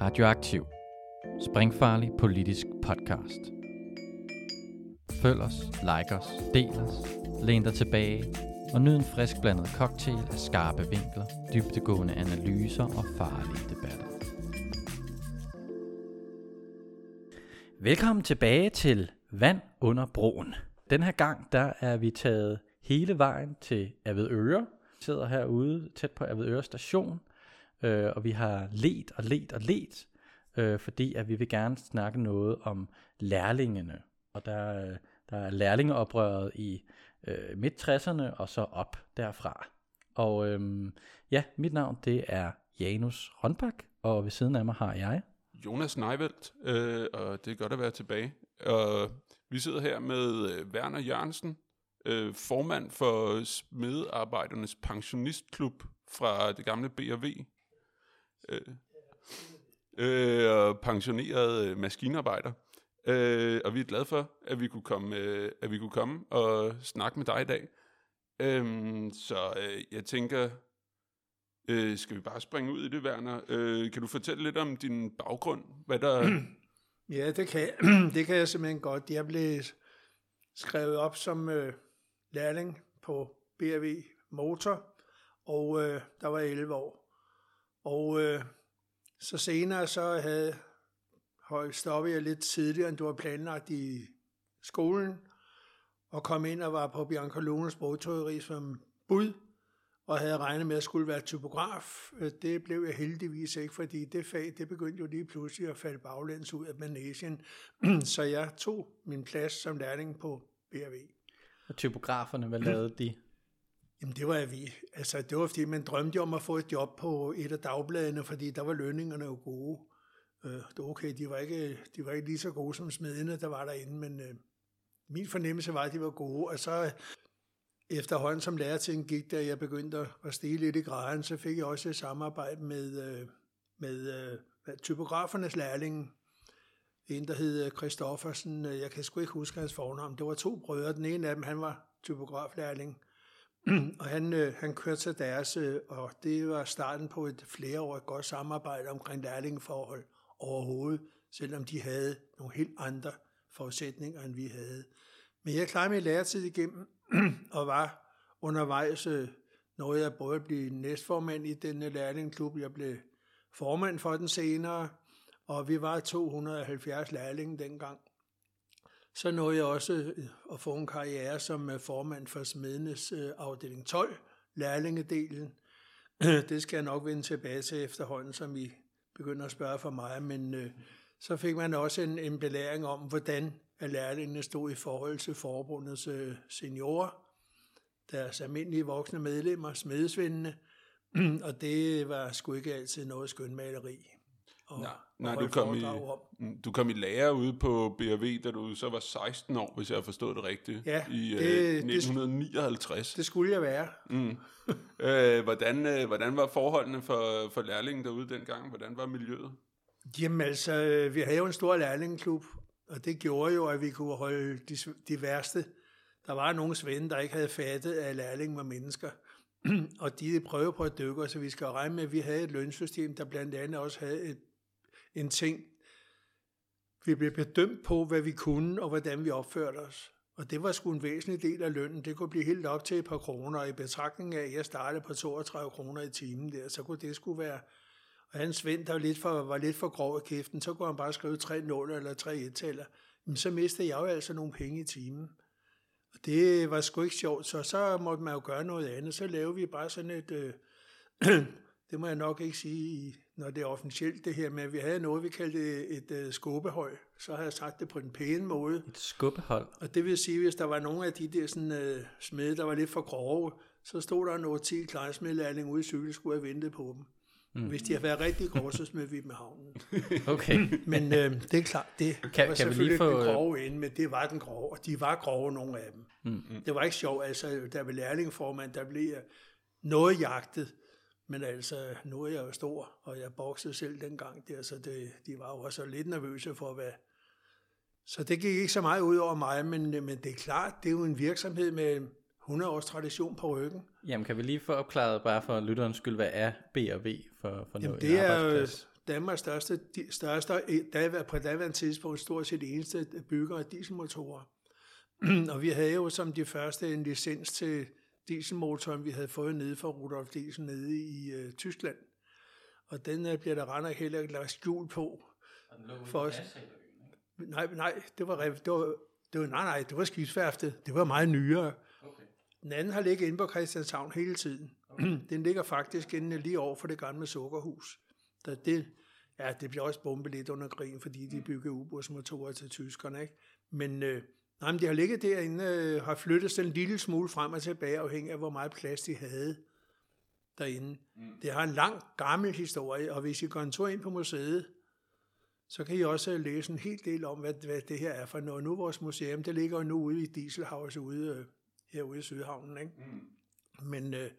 Radioaktiv. Springfarlig politisk podcast. Følg os, like os, del os, læn dig tilbage og nyd en frisk blandet cocktail af skarpe vinkler, dybtegående analyser og farlige debatter. Velkommen tilbage til Vand under broen. Den her gang, der er vi taget hele vejen til Avedøre. Vi sidder herude tæt på Avedøre station, øh, og vi har let og let og let, øh, fordi at vi vil gerne snakke noget om lærlingene. Og der, øh, der er lærlingeoprøret i øh, midt-60'erne og så op derfra. Og øh, ja, mit navn det er Janus Rønbak, og ved siden af mig har jeg... Jonas Neivelt, øh, og det er godt at være tilbage. Og vi sidder her med øh, Werner Jørgensen, øh, formand for Smedarbejdernes Pensionistklub fra det gamle B&V. Øh, øh, øh pensioneret øh, maskinarbejder. Øh, og vi er glade for, at vi kunne komme, øh, at vi kunne komme og snakke med dig i dag. Øh, så øh, jeg tænker, øh, skal vi bare springe ud i det, Werner? Øh, kan du fortælle lidt om din baggrund? Hvad der... Ja, det kan, det kan jeg simpelthen godt. Jeg blev skrevet op som øh, lærling på BRV Motor, og øh, der var 11 år. Og øh, så senere så havde høj stoppet jeg lidt tidligere, end du var planlagt i skolen, og kom ind og var på Bianca Lones bogtrykkeri som bud, og havde regnet med at skulle være typograf. Det blev jeg heldigvis ikke, fordi det fag, det begyndte jo lige pludselig at falde baglæns ud af manesien. Så jeg tog min plads som lærling på BRV. Og typograferne, hvad lavede de? Jamen det var vi. Altså det var fordi, man drømte om at få et job på et af dagbladene, fordi der var lønningerne jo gode. Øh, det var okay, de var, ikke, de var ikke lige så gode som smedene, der var derinde, men øh, min fornemmelse var, at de var gode. Og så efterhånden som lærertiden gik, da jeg begyndte at stige lidt i graden, så fik jeg også et samarbejde med, øh, med øh, typografernes lærling. En, der hed øh, Christoffersen. Jeg kan sgu ikke huske hans fornavn. Det var to brødre. Den ene af dem, han var typograflærling og han, øh, han kørte til deres, øh, og det var starten på et flereårigt godt samarbejde omkring lærlingeforhold overhovedet, selvom de havde nogle helt andre forudsætninger, end vi havde. Men jeg klarede min læretid igennem, og var undervejs, øh, nåede jeg både at blive næstformand i denne øh, lærlingklub, jeg blev formand for den senere, og vi var 270 lærlinge dengang. Så nåede jeg også øh, at få en karriere som øh, formand for Smedenes øh, afdeling 12, lærlingedelen. Det skal jeg nok vende tilbage til efterhånden, som I begynder at spørge for mig, men øh, så fik man også en, en belæring om, hvordan lærlingene stod i forhold til forbundets øh, seniorer, deres almindelige voksne medlemmer, smedesvindene, og det var sgu ikke altid noget skønmaleri. Og, Nej, nej du, kom i, mm, du kom i lære ude på BRV, da du så var 16 år, hvis jeg har forstået det rigtigt, ja, i det, øh, 1959. Det, det skulle jeg være. Mm. øh, hvordan, øh, hvordan var forholdene for, for lærlingen derude dengang? Hvordan var miljøet? Jamen altså, øh, vi havde jo en stor lærlingeklub, og det gjorde jo, at vi kunne holde de, de værste. Der var nogle svende, der ikke havde fattet, at lærlingen var mennesker. og de prøvede på at dykke, så vi skal regne med, at vi havde et lønsystem, der blandt andet også havde et, en ting. Vi blev bedømt på, hvad vi kunne, og hvordan vi opførte os. Og det var sgu en væsentlig del af lønnen. Det kunne blive helt op til et par kroner, og i betragtning af, at jeg startede på 32 kroner i timen der, så kunne det skulle være... Og han Svend, der var lidt for, var lidt for grov i kæften, så kunne han bare skrive 3 0 eller 3 1 Men så mistede jeg jo altså nogle penge i timen. Og det var sgu ikke sjovt, så så måtte man jo gøre noget andet. Så lavede vi bare sådan et... Øh, det må jeg nok ikke sige, når det er officielt det her, men vi havde noget, vi kaldte et, et uh, skubbehold. Så har jeg sagt det på den pæne måde. Et skubbehold? Og det vil sige, hvis der var nogle af de der sådan, uh, smede, der var lidt for grove, så stod der noget 10 klejsmedlærling ude i cykelskue og ventede på dem. Mm. Hvis de har været rigtig grove, så smed vi dem i havnen. Okay. men øh, det er klart, det kan, var kan selvfølgelig vi lige få... den grove ende, men det var den grove, og de var grove, nogle af dem. Mm. Det var ikke sjovt, altså, der var lærlingeformand, der blev noget jagtet, men altså, nu er jeg jo stor, og jeg boksede selv dengang der, så det, de var jo også lidt nervøse for, hvad... Så det gik ikke så meget ud over mig, men, men det er klart, det er jo en virksomhed med 100 års tradition på ryggen. Jamen, kan vi lige få opklaret, bare for lytterens skyld, hvad er B og V for, for Jamen, noget det er, jo, Danmarks største, største på daværende tidspunkt stort set eneste bygger af dieselmotorer. og vi havde jo som de første en licens til dieselmotoren, vi havde fået nede fra Rudolf Diesel nede i uh, Tyskland. Og den uh, bliver der render heller ikke lagt skjul på. For os. Nej, nej, det var, det var, det var, nej, nej, det var skibsværftet. Det var meget nyere. Okay. Den anden har ligget inde på Christianshavn hele tiden. Okay. den ligger faktisk inde lige over for det gamle sukkerhus. Der det, ja, det bliver også bombet lidt under krigen, fordi de byggede ubådsmotorer til tyskerne. Ikke? Men, øh, nej, men de har ligget derinde, øh, har flyttet sig en lille smule frem og tilbage, afhængig af, hvor meget plads de havde derinde. Mm. Det har en lang, gammel historie, og hvis I går en tur ind på museet, så kan I også læse en hel del om, hvad, hvad det her er for noget. Nu vores museum, det ligger jo nu ude i Dieselhaus ude, øh, herude i Sydhavnen. Ikke? Mm. Men øh,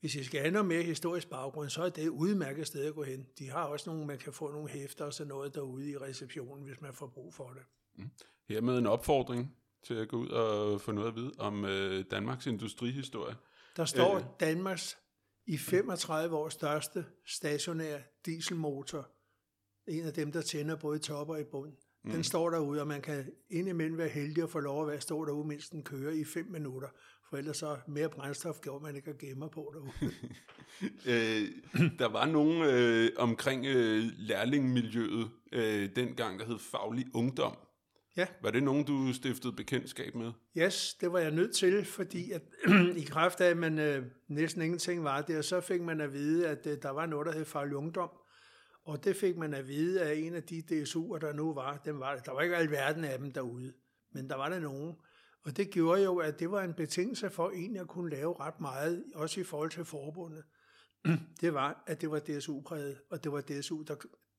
hvis I skal have noget mere historisk baggrund, så er det et udmærket sted at gå hen. De har også nogle, man kan få nogle hæfter og sådan noget derude i receptionen, hvis man får brug for det. Mm. Hermed en opfordring til at gå ud og få noget at vide om øh, Danmarks industrihistorie. Der står øh. Danmarks i 35 år største stationære dieselmotor. En af dem, der tænder både top og i bund. Mm. Den står derude, og man kan indimellem være heldig at få lov at være stå derude, mens den kører i 5 minutter. For ellers så mere brændstof gjorde man ikke at gemme på derude. øh, der var nogen øh, omkring øh, lærlingmiljøet øh, dengang, der hed Faglig Ungdom. Ja. Var det nogen, du stiftede bekendtskab med? Yes, det var jeg nødt til, fordi at, i kraft af, at man øh, næsten ingenting var der, så fik man at vide, at øh, der var noget, der hed Faglig Ungdom. Og det fik man at vide af en af de DSU'er, der nu var. Dem var der var ikke alverden af dem derude, men der var der nogen. Og det gjorde jo, at det var en betingelse for egentlig at kunne lave ret meget, også i forhold til forbundet. Det var, at det var DSU-præget, og det var DSU, der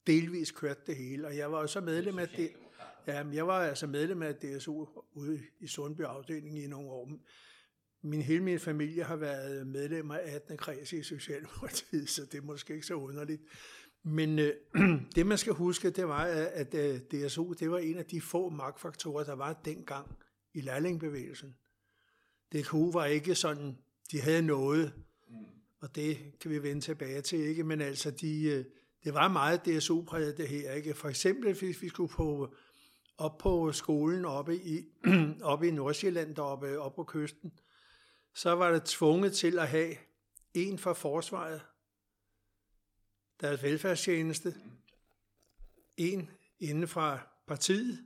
delvis kørte det hele. Og jeg var også medlem af det. Ja, jeg var altså medlem af DSU ude i Sundby afdeling i nogle år. Min, hele min familie har været medlemmer af 18. kreds i Socialdemokratiet, så det er måske ikke så underligt. Men øh, det man skal huske, det var, at, at øh, DSU det var en af de få magtfaktorer, der var dengang i lærlingbevægelsen. DKU var ikke sådan, de havde noget, mm. og det kan vi vende tilbage til, ikke? men altså, de, øh, det var meget DSU-præget det her. Ikke? For eksempel, hvis vi skulle på, op på skolen oppe i, oppe i Nordsjælland, deroppe op på kysten, så var det tvunget til at have en fra forsvaret, deres velfærdstjeneste, en inden fra partiet,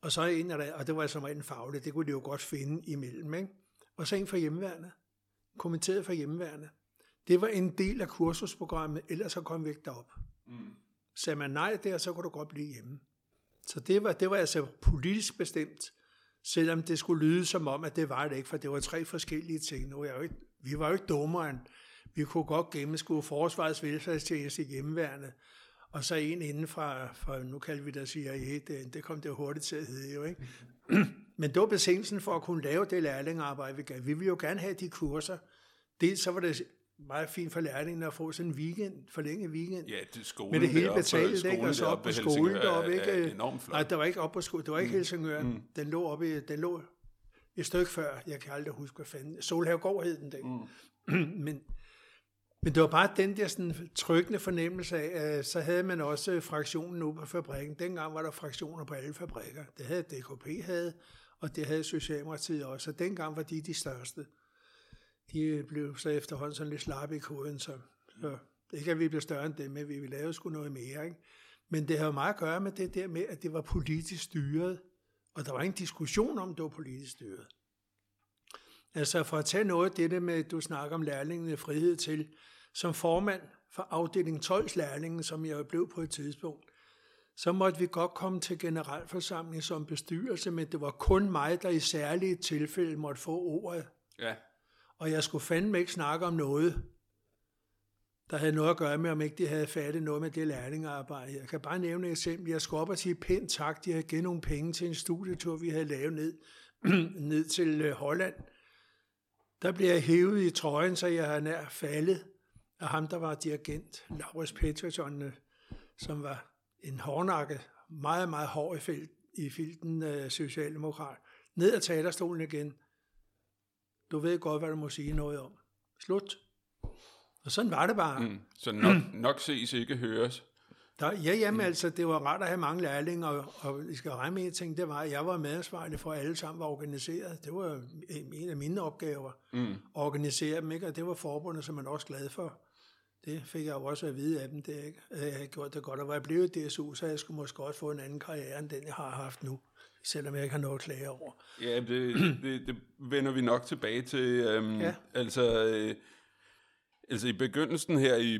og så en af der, og det var som en faglig, det kunne de jo godt finde imellem, ikke? Og så en fra hjemmeværende, kommenteret fra hjemmeværende. Det var en del af kursusprogrammet, ellers så kom vi ikke derop. Mm. Sagde man nej der, så kunne du godt blive hjemme. Så det var, det var altså politisk bestemt, selvom det skulle lyde som om, at det var det ikke, for det var tre forskellige ting. Nu jeg jo ikke, vi var jo ikke dummere end, vi kunne godt gennemskue forsvarets velfærdstjeneste i hjemmeværende, og så en inden fra, fra nu kalder vi det CIA, det, det kom det jo hurtigt til at hedde jo, ikke? Men det var besindelsen for at kunne lave det lærlingarbejde, vi gav. Vi ville jo gerne have de kurser. Dels så var det meget fint for lærlingen at få sådan en weekend, forlænget weekend. Ja, det skolen Med det hele betalt, ikke? Og så op på skolen deroppe, ikke? Er enormt flot. Nej, der var ikke op på skolen, det var ikke mm. Helsingør. Mm. Den lå oppe i, den lå et stykke før, jeg kan aldrig huske, hvad fanden, Solhavgård hed den den. Mm. Men men det var bare den der sådan tryggende fornemmelse af, at så havde man også fraktionen nu på fabrikken. Dengang var der fraktioner på alle fabrikker. Det havde DKP havde, og det havde Socialdemokratiet også. Og dengang var de de største. De blev så efterhånden sådan lidt slappe i koden, så, så ikke at vi blev større end dem, men vi ville lave sgu noget mere. Ikke? Men det har meget at gøre med det der med, at det var politisk styret, og der var ingen diskussion om, det var politisk styret. Altså for at tage noget af det der med, at du snakker om lærlingene frihed til, som formand for afdeling 12 lærlingen, som jeg blev på et tidspunkt, så måtte vi godt komme til generalforsamling som bestyrelse, men det var kun mig, der i særlige tilfælde måtte få ordet. Ja. Og jeg skulle fandme ikke snakke om noget, der havde noget at gøre med, om ikke de havde fattet noget med det lærlingearbejde. Jeg kan bare nævne et eksempel. Jeg skulle op og sige pænt tak. De havde givet nogle penge til en studietur, vi havde lavet ned, ned til øh, Holland. Der blev jeg hævet i trøjen, så jeg havde nær faldet af ham, der var dirigent, Laurits Peterson, øh, som var en hårdnakke, meget, meget hård i, felt, i filten øh, socialdemokrat. Ned ad teaterstolen igen. Du ved godt, hvad du må sige noget om. Slut. Og sådan var det bare. Mm. Så nok, nok ses, ikke høres. Der, ja, jamen altså, det var rart at have mange lærlinge, og, og vi skal regne med en ting, det var, at jeg var medansvarlig for, at alle sammen var organiseret. Det var en af mine opgaver, mm. at organisere dem, ikke? og det var forbundet, som man også glad for. Det fik jeg jo også at vide af dem, det ikke? Jeg havde gjort det godt, og var jeg blevet DSU, så jeg skulle måske også få en anden karriere, end den jeg har haft nu, selvom jeg ikke har noget at klage over. Ja, det, det, det vender vi nok tilbage til. Øhm, ja. Altså, øh, altså i begyndelsen her i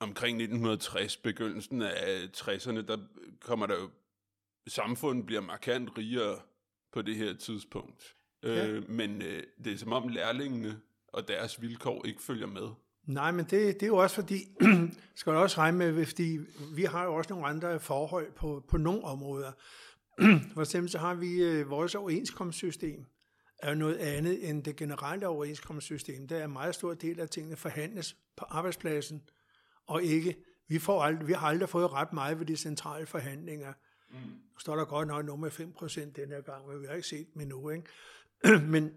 omkring 1960, begyndelsen af 60'erne, der kommer der jo, samfundet bliver markant rigere på det her tidspunkt. Ja. Øh, men øh, det er som om lærlingene og deres vilkår ikke følger med. Nej, men det, det er jo også fordi, skal du også regne med, fordi vi har jo også nogle andre forhold på, på nogle områder. For eksempel så har vi øh, vores overenskomstsystem, er noget andet end det generelle overenskomstsystem. Der er en meget stor del af tingene forhandles på arbejdspladsen, og ikke, vi, får ald- vi har aldrig fået ret meget ved de centrale forhandlinger. Mm. Nu står der godt nok med 5% den her gang, men vi har ikke set dem endnu. Ikke? men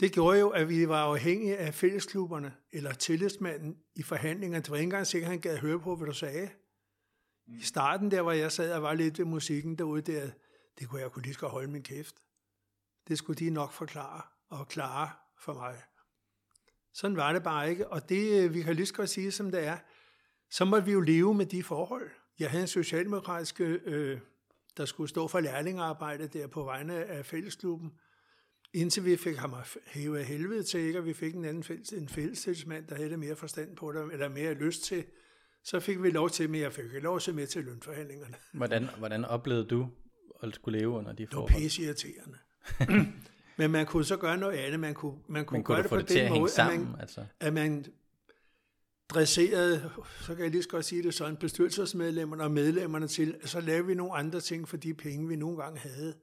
det gjorde jo, at vi var afhængige af fællesklubberne, eller tillidsmanden i forhandlingerne. Det var ikke engang sikkert, at han gad høre på, hvad du sagde. Mm. I starten der, hvor jeg sad og var lidt ved musikken derude, der, det kunne jeg kunne lige så holde min kæft. Det skulle de nok forklare og klare for mig. Sådan var det bare ikke, og det øh, vi kan lige så godt sige, som det er, så måtte vi jo leve med de forhold. Jeg havde en socialdemokratisk, øh, der skulle stå for lærlingearbejde der på vegne af fællesklubben, indtil vi fik ham hævet af helvede til, ikke? og vi fik en anden fælles, en fællestilsmand, der havde mere forstand på det, eller mere lyst til, så fik vi lov til, men jeg fik ikke lov til med til lønforhandlingerne. Hvordan, hvordan oplevede du at skulle leve under de forhold? Det var pisse irriterende. men man kunne så gøre noget andet. Man kunne, man kunne, Men kunne gøre det på den måde, sammen? at man, Altså? at man dresserede, så kan jeg lige så godt sige det sådan, bestyrelsesmedlemmerne og medlemmerne til, at så lavede vi nogle andre ting for de penge, vi nogle gange havde.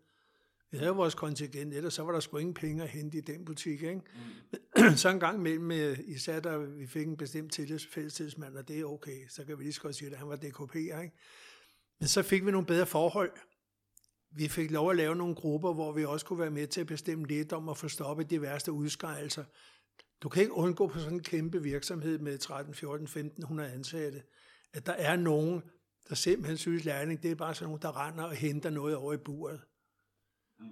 Vi havde vores kontingent, ellers så var der sgu ingen penge at hente i den butik. Ikke? Mm. så en gang mellem, øh, især da vi fik en bestemt tillids, fællestidsmand, og det er okay, så kan vi lige så godt sige, at han var DKP'er. Ikke? Men så fik vi nogle bedre forhold. Vi fik lov at lave nogle grupper, hvor vi også kunne være med til at bestemme lidt om at få stoppet de værste udskejelser. Du kan ikke undgå på sådan en kæmpe virksomhed med 13, 14, 1500 ansatte, at der er nogen, der simpelthen synes lærling, det er bare sådan nogen, der render og henter noget over i buret.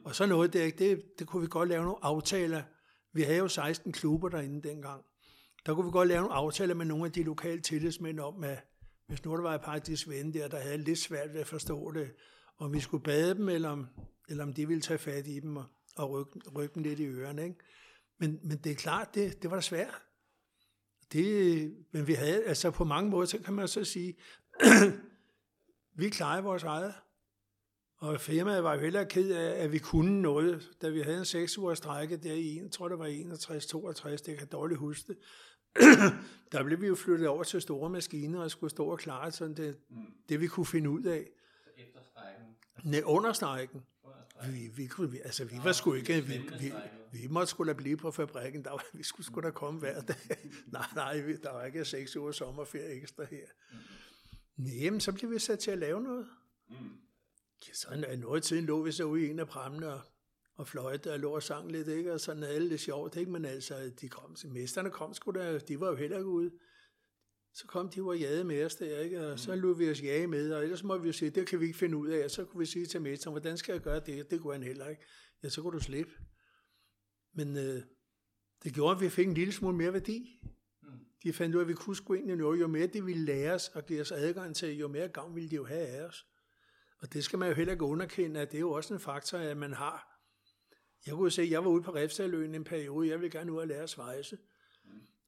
Og så noget der, det, det kunne vi godt lave nogle aftaler. Vi havde jo 16 klubber derinde dengang. Der kunne vi godt lave nogle aftaler med nogle af de lokale tillidsmænd om, at hvis nu der var et par af de svende der, der havde lidt svært ved at forstå det, om vi skulle bade dem, eller om, eller om de ville tage fat i dem og, og rykke, rykke dem lidt i ørerne. Ikke? Men, men det er klart, det, det var da svært. Det, men vi havde, altså på mange måder, så kan man så sige, vi klarede vores eget. Og firmaet var jo heller ked af, at vi kunne noget, da vi havde en seks ugers strække der i, jeg tror det var 61-62, det kan jeg dårligt huske det. der blev vi jo flyttet over til store maskiner og skulle stå og klare sådan det, mm. det vi kunne finde ud af. Nej, under. Vi, vi, kunne, vi, altså, vi var sgu ikke, vi, vi, vi måtte skulle da blive på fabrikken, der var, vi skulle sgu da komme hver dag. nej, nej, der var ikke seks uger sommerferie ekstra her. Nej, men så blev vi sat til at lave noget. Ja, sådan er noget tiden lå vi så ude i en af prammene og, og fløjte og lå og sang lidt, ikke? og sådan havde det sjovt, ikke? men altså, de kom, mesterne kom sgu da, de var jo heller ikke ude. Så kom de og jagede med os der, ikke? og så lod vi os jage med, og ellers må vi jo sige, det kan vi ikke finde ud af, og så kunne vi sige til mesteren, hvordan skal jeg gøre det? Det kunne han heller ikke. Ja, så kunne du slippe. Men øh, det gjorde, at vi fik en lille smule mere værdi. De fandt ud af, at vi kunne sgu egentlig noget. Jo mere de ville lære os og give os adgang til, jo mere gavn ville de jo have af os. Og det skal man jo heller ikke underkende, at det er jo også en faktor, at man har. Jeg kunne se, at jeg var ude på Refsaløen en periode, jeg ville gerne ud og lære at svejse.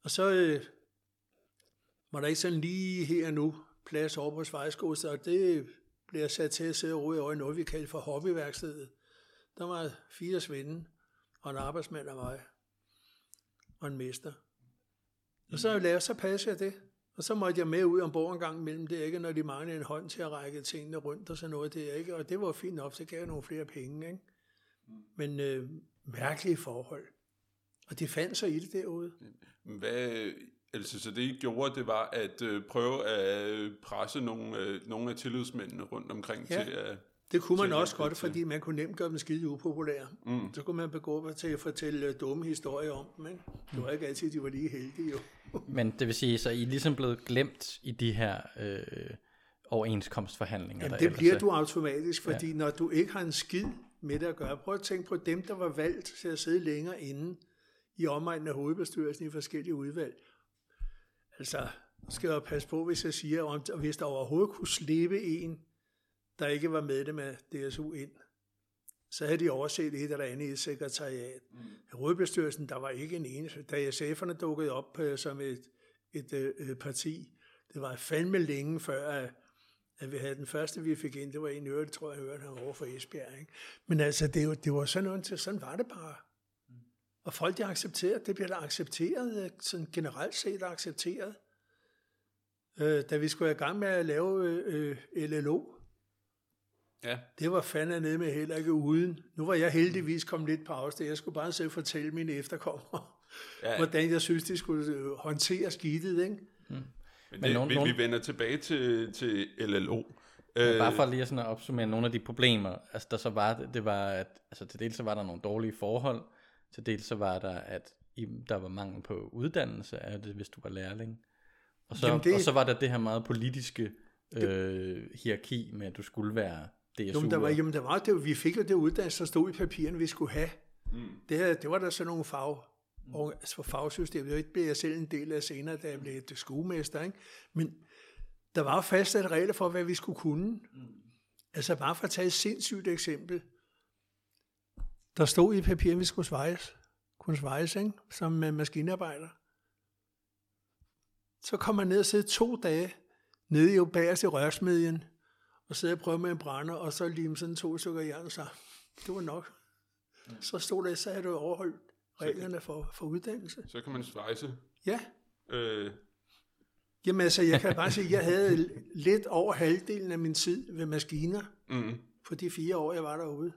Og så øh, var der ikke sådan lige her nu plads over på svejskurset, og det blev jeg sat til at sidde og rode over i noget, vi kaldte for hobbyværkstedet. Der var fire svinde, og en arbejdsmand af mig, og en mester. Og så lærte så passe jeg det. Og så måtte jeg med ud ombord en gang imellem det, ikke? når de manglede en hånd til at række tingene rundt og sådan noget der, ikke? Og det var fint nok, så gav jeg nogle flere penge, ikke? Men øh, mærkelige forhold. Og det fandt sig i det derude. Hvad, altså, så det I gjorde, det var at øh, prøve at øh, presse nogle, øh, nogle af tillidsmændene rundt omkring Ja. til at... Det kunne man også godt, til- fordi man kunne nemt gøre dem skide upopulære. Mm. Så kunne man begå sig til at fortælle øh, dumme historier om dem. Ikke? Det var ikke altid, de var lige heldige jo. Men det vil sige, så I er ligesom blevet glemt i de her øh, overenskomstforhandlinger. Jamen, der det bliver er. du automatisk, fordi ja. når du ikke har en skid med det at gøre, prøv at tænke på dem, der var valgt til at sidde længere inde i omegnen af hovedbestyrelsen i forskellige udvalg. Altså, skal jeg passe på, hvis jeg siger, om hvis der overhovedet kunne slippe en, der ikke var medlem af DSU ind, så havde de overset et eller andet i et sekretariat. Mm. Hovedbestyrelsen, der var ikke en eneste. Da SF'erne dukkede op øh, som et, et øh, parti, det var fandme længe før, at, at vi havde den første, vi fik ind, det var en øvrigt, tror jeg, hørte han over for Esbjerg. Ikke? Men altså, det, var- det var sådan noget sådan var det bare. Og folk, de accepterede, det bliver da accepteret, øh, sådan generelt set accepteret. Øh, da vi skulle i gang med at lave øh, øh, LLO, Ja, det var fandme nede med heller ikke uden. Nu var jeg heldigvis kommet lidt på afstand. Jeg skulle bare selv fortælle mine efterkommere, ja. hvordan jeg synes, de skulle øh, håndtere skidtet. Ikke? Men, Men det, nogen- vi, vi vender tilbage til, til LLO. Men Øh, Bare for lige sådan at opsummere nogle af de problemer, altså der så var, det var, at altså til dels så var der nogle dårlige forhold, til dels så var der, at i, der var mangel på uddannelse af det, hvis du var lærling. Og så, Jamen, det- og så var der det her meget politiske øh, hierarki med, at du skulle være DSU. Jo, men der var, jamen, der var det, vi fik jo det uddannelse, der stod i papirerne, vi skulle have. Mm. Det, her, det var der sådan nogle fag, og, altså for fagsystemet. Det blev jeg selv en del af senere, da jeg blev skolемester. Ikke? Men der var fastsat regler for, hvad vi skulle kunne. Mm. Altså bare for at tage et sindssygt eksempel. Der stod i papiret, vi skulle svejes. Kunne svejes, ikke? Som øh, maskinarbejder. Så kom man ned og sidde to dage nede i bagerst i rørsmedien, og sidde og prøve med en brænder, og så lime sådan to stykker jern sammen. Det var nok. Så stod der, så havde du overholdt reglerne for, for uddannelse. Så kan man svejse. Ja, Øh, jamen altså, jeg kan bare sige, at jeg havde lidt over halvdelen af min tid ved maskiner, mm. på de fire år, jeg var derude.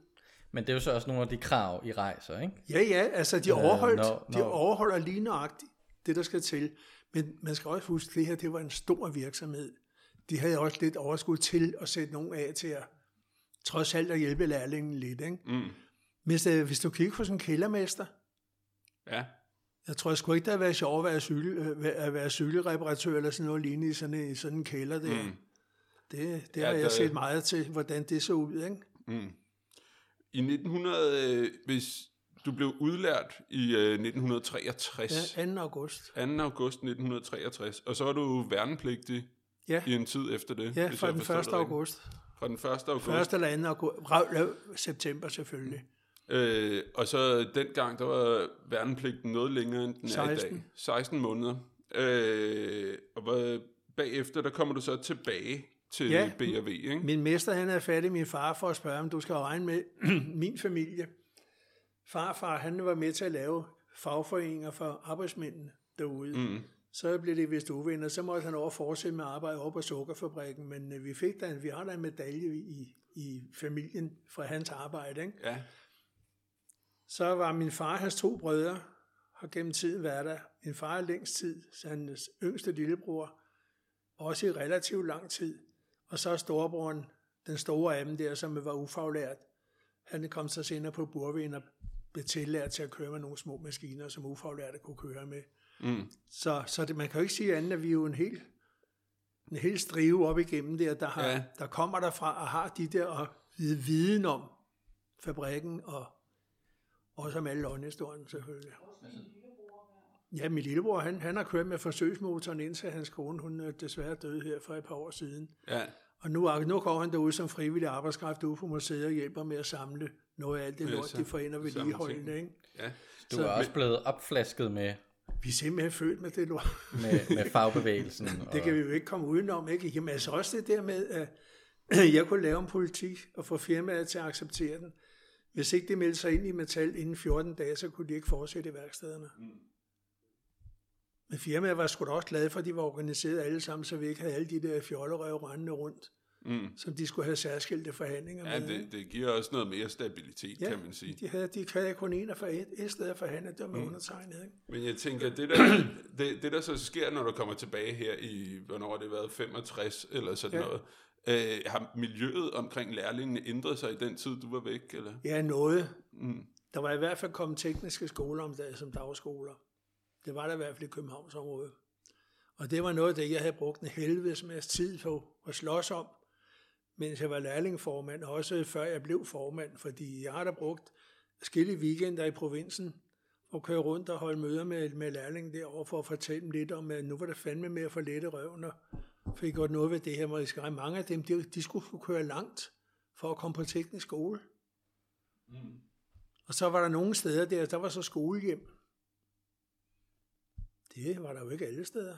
Men det er jo så også nogle af de krav, I rejser, ikke? Ja, ja, altså de, overholdt, når- de når- overholder lige nøjagtigt det, der skal til. Men man skal også huske, at det her det var en stor virksomhed. De havde også lidt overskud til at sætte nogen af til at trods alt at hjælpe lærlingen lidt. Ikke? Mm. Hvis, øh, hvis du kigger på sådan en kældermester, Ja. jeg tror sgu ikke, det har været sjovt at være, cykel, øh, at være cykelreparatør eller sådan noget lignende i sådan, en- i sådan en kælder der. Mm. Mm. Det, det Ja, har jeg der- set meget til, hvordan det så ud. Ikke? Mm. I 1900, øh, hvis du blev udlært i øh, 1963, Ja, 2. august. 2. august 1963, og så var du værnepligtig Ja, i en tid efter det. ja fra den 1. forstår det rigtigt. august. Fra den 1. august. 1. eller 2. august. September selvfølgelig. Øh, og så dengang, der var værnepligten noget længere, end den er i 16. dag. 16 måneder. Øh, og hvad, bagefter, der kommer du så tilbage til ja. B&V, ikke? Min mester, han er fat i min far for at spørge, om du skal regne med min familie. Farfar, han var med til at lave fagforeninger for arbejdsmændene derude. Mm. Så blev det vist uvenner, så måtte han over fortsætte med at arbejde over på sukkerfabrikken, men øh, vi fik da, vi har da en medalje i, i familien fra hans arbejde. Ikke? Ja. Så var min far, hans to brødre, har gennem tiden været der. Min far er længst tid, så hans yngste lillebror, også i relativt lang tid. Og så er storebroren, den store af dem der, som var ufaglært, han kom så senere på Burven og blev tillært til at køre med nogle små maskiner, som ufaglærte kunne køre med. Mm. Så, så det, man kan jo ikke sige andet, at vi er jo en hel, en hel strive op igennem der, der, har, Ja. der kommer derfra og har de der og viden om fabrikken og også om alle løgnhistorien selvfølgelig. Ja, min lillebror, han, han har kørt med forsøgsmotoren indtil hans kone, hun er desværre døde her for et par år siden. Ja. Og nu, nu går han derude som frivillig arbejdskraft ude på museet og hjælper med at samle noget af alt det Ja, lort, så- de får ind og samle vedligeholde ting. det. Ikke? ja. Du Så- er også blevet opflasket med, Vi er simpelthen født med det lort. med, med fagbevægelsen. Det kan vi jo ikke komme udenom, ikke? Jamen altså også det der med, at jeg kunne lave en politik og få firmaet til at acceptere den. Hvis ikke de meldte sig ind i metal inden 14 dage, så kunne de ikke fortsætte i værkstederne. Mm. Men firmaet var sgu da også glade for, at de var organiseret alle sammen, så vi ikke havde alle de der fjollerøv rendende rundt, Mm. som de skulle have særskilte forhandlinger Ja, med. det, det giver også noget mere stabilitet, ja, kan man sige. De havde, de havde kun en af for et, et sted at forhandle, det var med Mm. undertegnet. Ikke? Men jeg tænker, det der, det, det der så sker, når du kommer tilbage her i, hvornår har det været, 65 eller sådan Ja. noget, øh, har miljøet omkring lærlingene ændret sig i den tid, du var væk, eller? Ja, noget. Mm. Der var i hvert fald kommet tekniske skoler om dagen som dagskoler. Det var der i hvert fald i Københavnsområdet. Og det var noget af det, jeg havde brugt en helvedes masse tid på at slås om, mens jeg var lærlingformand, og også før jeg blev formand, fordi jeg har da brugt skille weekender i provinsen, og køre rundt og holde møder med, med lærlingen derovre, for at fortælle dem lidt om, at nu var det fandme med at få lette røven, og fik godt noget ved det her, hvor jeg skal mange af dem, de, de skulle køre langt for at komme på teknisk skole. Mm. Og så var der nogle steder der, der var så skolehjem. Det var der jo ikke alle steder.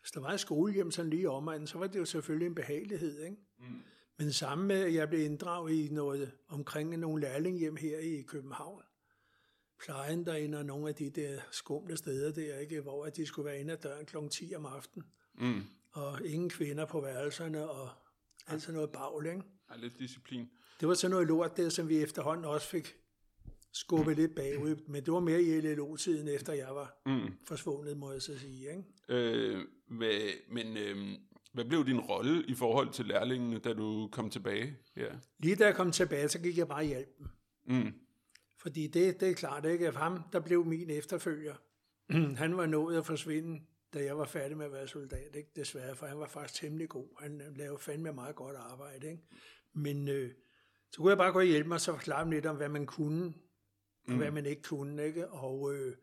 Hvis der var et skolehjem sådan lige omegnen, så var det jo selvfølgelig en behagelighed. Ikke? Mm. Men sammen med, at jeg blev inddraget i noget omkring nogle lærlinghjem her i København, plejen derinde og nogle af de der skumle steder der, ikke, hvor at de skulle være inde ad døren kl. 10 om aftenen. Mm. Og ingen kvinder på værelserne og alt sådan noget bagl, ikke? Ja, lidt disciplin. Det var sådan noget lort der, som vi efterhånden også fik skubbet lidt bagud, men det var mere i LLO-tiden, efter jeg var mm. forsvundet, må jeg så sige. Ikke? Øh, hvad, men øh, hvad blev din rolle i forhold til lærlingene, da du kom tilbage? Ja. Lige da jeg kom tilbage, så gik jeg bare hjælp dem. Mm. Fordi det, det er klart ikke, at ham, der blev min efterfølger, han var nået at forsvinde, da jeg var færdig med at være soldat, ikke? desværre, for han var faktisk temmelig god. Han lavede fandme meget godt arbejde. Ikke? Men øh, så kunne jeg bare gå og hjælpe mig, og så forklare dem lidt om, hvad man kunne, og mm. hvad man ikke kunne. Ikke? Og øh,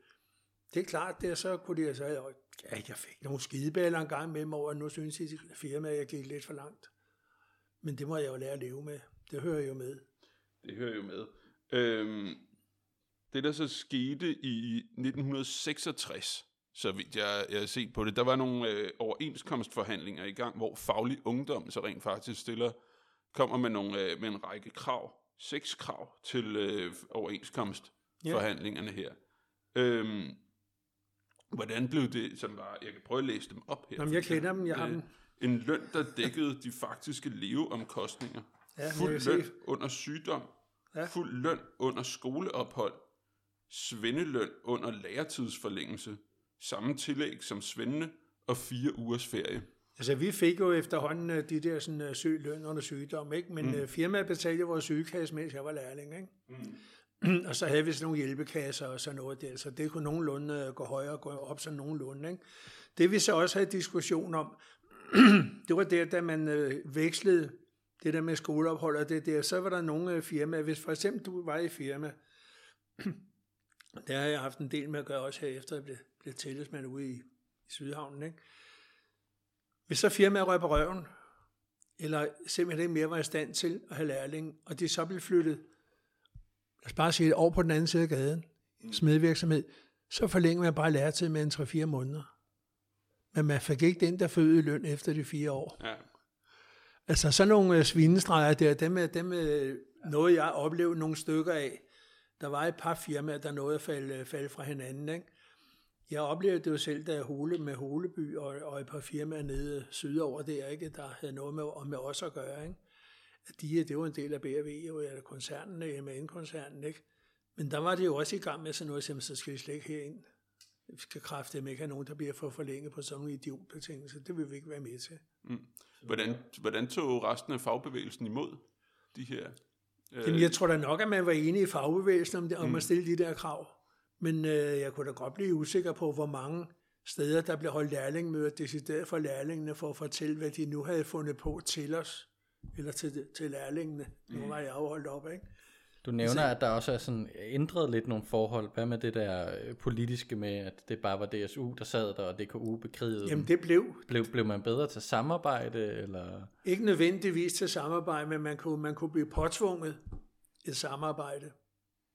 det er klart, der så kunne de sige, ja, jeg fik nogle skideballer en gang med mig over, nu synes jeg, at firmaet, jeg gik lidt for langt. Men det må jeg jo lære at leve med. Det hører jo med. Det hører jo med. Øhm, det, der så skete i 1966, så vidt jeg, jeg har set på det, der var nogle øh, overenskomstforhandlinger i gang, hvor faglig ungdom så rent faktisk stiller, kommer med, nogle, øh, med en række krav, seks krav til øh, overenskomstforhandlingerne her. Øhm, hvordan blev det, som var, jeg kan prøve at læse dem op her. Jamen, jeg kender dem, jeg har dem. En løn, der dækkede de faktiske leveomkostninger. Ja, fuld løn se. under sygdom. Ja. Fuld løn under skoleophold svendeløn under læretidsforlængelse, samme tillæg som svendene og fire ugers ferie. Altså vi fik jo efterhånden øh, de der sådan, øh, syg løn under sygdom, ikke? men mm. Øh, firmaet betalte vores sygekasse, mens jeg var lærling. Ikke? Mm. og så havde vi sådan nogle hjælpekasser og sådan noget der, så det kunne nogenlunde gå højere og gå op sådan nogenlunde. Ikke? Det vi så også havde diskussion om, det var der, da man øh, vekslede det der med skoleophold og det der, så var der nogle firmaer, hvis for eksempel du var i firma, det har jeg haft en del med at gøre også her efter jeg blev, blev tillidsmand ude i, i Sydhavnen. Ikke? Hvis så firmaet røg på røven, eller simpelthen ikke mere var i stand til at have lærling, og de så blev flyttet, lad os bare sige over på den anden side af gaden, en smedvirksomhed, så forlænger man bare læretid med en 3-4 måneder. Men man fik ikke den, der fødte løn efter de fire år. Ja. Altså sådan nogle øh, svinestreger der, dem, er, dem er noget, jeg har oplevet nogle stykker af. Der var et par firmaer, der nåede at falde, falde fra hinanden. Ikke? Jeg oplevede det jo selv, da jeg hule med Holeby og, og et par firmaer nede sydover der, ikke? der havde noget med, med os at gøre. Ikke? De, det var en del af BRV, jo, eller koncernen, MAN-koncernen. Ikke? Men der var det jo også i gang med sådan noget, som så skal vi slet ikke herind. Vi skal kræfte ikke have nogen, der bliver for forlænget på sådan nogle idiotbetingelser. Det vil vi ikke være med til. Mm. Hvordan, hvordan tog resten af fagbevægelsen imod de her Jamen, jeg tror da nok, at man var enig i fagbevægelsen om, det, om mm. at stille de der krav. Men øh, jeg kunne da godt blive usikker på, hvor mange steder, der blev holdt lærlingmøder, decideret for lærlingene, for at fortælle, hvad de nu havde fundet på til os, eller til, til lærlingene. Mm. Nu var jeg afholdt op, ikke? Du nævner, at der også er sådan ændret lidt nogle forhold. Hvad med det der øh, politiske med, at det bare var DSU, der sad der, og DKU bekrigede Jamen det blev. Blev, blev man bedre til samarbejde? Eller? Ikke nødvendigvis til samarbejde, men man kunne, man kunne blive påtvunget et samarbejde,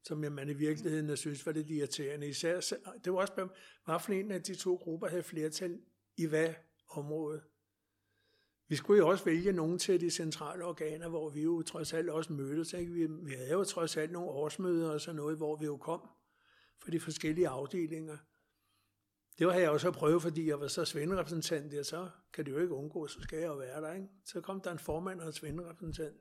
som man i virkeligheden synes var lidt irriterende. Især, det var også, hvad for en af de to grupper havde flertal i hvad område. Vi skulle jo også vælge nogen til de centrale organer, hvor vi jo trods alt også mødtes. Ikke? Vi, vi havde jo trods alt nogle årsmøder og sådan noget, hvor vi jo kom for de forskellige afdelinger. Det var jeg også at prøve, fordi jeg var så svenderepræsentant der, så kan det jo ikke undgå, så skal jeg jo være der. Ikke? Så kom der en formand og en svenderepræsentant.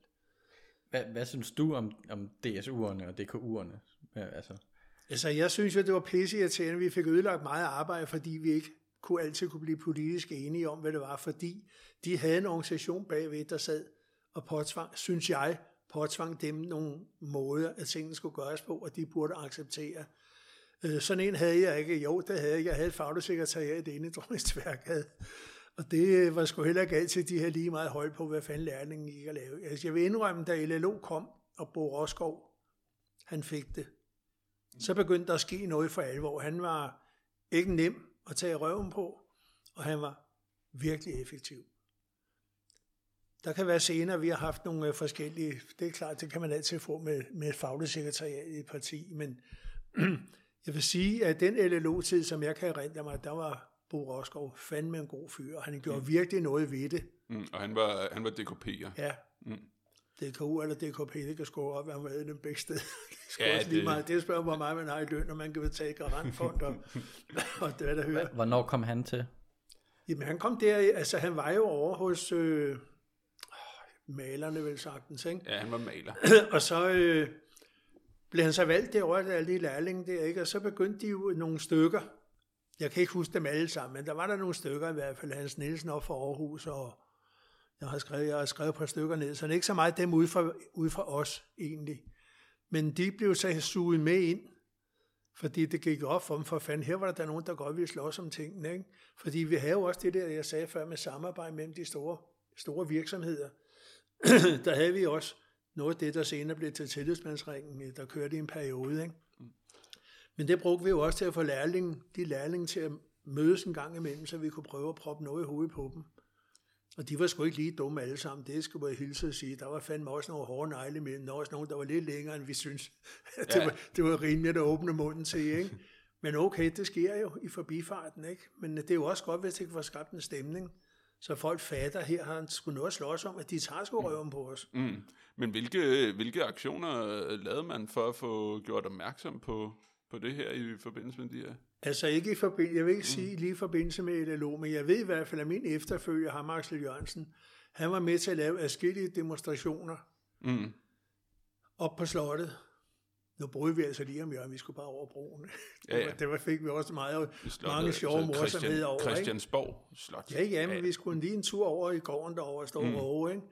Hvad, hvad synes du om, om DSU'erne og DKU'erne? Altså? altså, jeg synes jo, det var pisse irriterende. Vi fik ødelagt meget arbejde, fordi vi ikke kunne altid kunne blive politisk enige om, hvad det var, fordi de havde en organisation bagved, der sad og påtvang, synes jeg, påtvang dem nogle måder, at tingene skulle gøres på, og de burde acceptere. Øh, sådan en havde jeg ikke. Jo, det havde jeg. Jeg havde et fagligt sekretariat inde i havde. Og det var sgu heller ikke altid, de her lige meget højt på, hvad fanden lærlingen gik at lave. Altså, jeg vil indrømme, da LLO kom, og Bo Roskov, han fik det. Så begyndte der at ske noget for alvor. Han var ikke nem at tage røven på, og han var virkelig effektiv. Der kan være senere, vi har haft nogle øh, forskellige, det er klart, det kan man altid få med, med et fagligt sekretariat i et parti, men jeg vil sige, at den LLO-tid, som jeg kan erindre mig, der var Bo Roskov fandme en god fyr, og han gjorde mm. virkelig noget ved det. Mm, og han var, han var DKP'er. Ja. Mm. DKU eller DKP, det kan score op, han var den begge steder. Det, Ja, ja, lige det- meget. det spørger, hvor meget man har i løn, og man kan betale garantfond, og, og det er der hører. Hvornår kom han til? Jamen han kom der, altså han var jo over hos øh, malerne vel sagtens, ikke? Ja, han var maler. og så øh, blev han så valgt derovre, der er lige lærling der, ikke? Og så begyndte de jo nogle stykker. Jeg kan ikke huske dem alle sammen, men der var der nogle stykker i hvert fald. Hans Nielsen op fra Aarhus, og jeg har skrevet, jeg har skrevet et par stykker ned, så det er ikke så meget dem ud fra, ud fra os egentlig. Men de blev så suget med ind, fordi det gik op for dem, for fanden, her var der der nogen, der godt ville slås om tingene. Ikke? Fordi vi havde jo også det der, jeg sagde før, med samarbejde mellem de store, store virksomheder. der havde vi også noget af det, der senere blev til tillidsmandsringen, der kørte i en periode. Ikke? Men det brugte vi jo også til at få lærling, de lærlinge til at mødes en gang imellem, så vi kunne prøve at proppe noget i hovedet på dem. Og de var sgu ikke lige dumme alle sammen, det skulle jeg hilse at sige. Der var fandme også nogle hårde negle imellem, der var også nogen, der var lidt længere, end vi synes. det, Ja. var, det var rimeligt at åbne munden til, ikke? Men okay, det sker jo i forbifarten, ikke? Men det er jo også godt, hvis det kan få skabt en stemning, så folk fatter, her har han sgu noget at slås om, at de tager sgu røven på os. Mm. Men hvilke, hvilke aktioner lavede man for at få gjort opmærksom på, på det her i forbindelse med de her? Altså ikke i forbindelse, jeg vil ikke sige lige i forbindelse med LLO, men jeg ved i hvert fald, at min efterfølger, ham Axel Jørgensen, han var med til at lave adskillige demonstrationer Mm. op på slottet. Nu brød vi altså lige om hjørnet, vi skulle bare over broen. Ja, ja. Det, var, fik vi også meget, Slottet, mange sjove altså morsomheder over. Christiansborg Slot. Ja, ja, men vi skulle lige en tur over i gården derovre og stå Mm. råbe, ikke?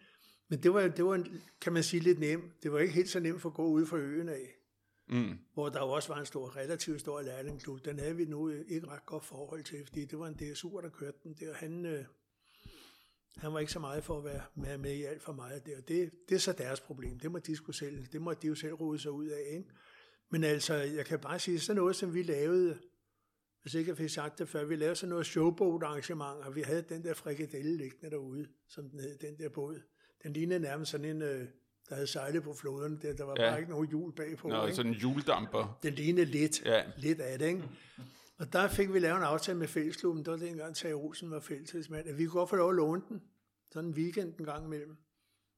Men det var, det var, en- kan man sige, lidt nemt. Det var ikke helt så nemt for at gå ud fra øen af, Mm. hvor der jo også var en stor, relativt stor lærlingklub. Den havde vi nu ikke ret godt forhold til, fordi det var en DSU'er, der kørte den der. Han, øh, han var ikke så meget for at være med, med i alt for meget der. Det, det er så deres problem. Det må de skulle selv, det må de jo selv rode sig ud af, ikke? Men altså, jeg kan bare sige, sådan noget, som vi lavede, hvis ikke jeg fik sagt det før, vi lavede sådan noget showboat arrangement, og vi havde den der frikadelle liggende derude, som den hed, den der båd. Den lignede nærmest sådan en, øh, der havde sejlet på floderne, der, der var Ja. bare ikke nogen hjul bagpå. Nå, ikke? sådan en juledamper. Den lignede lidt, Ja. lidt af det, ikke? Og der fik vi lavet en aftale med fællesklubben, der var det engang Tage Olsen var fællesmand, at vi kunne godt få lov at låne den, sådan en weekend en gang imellem.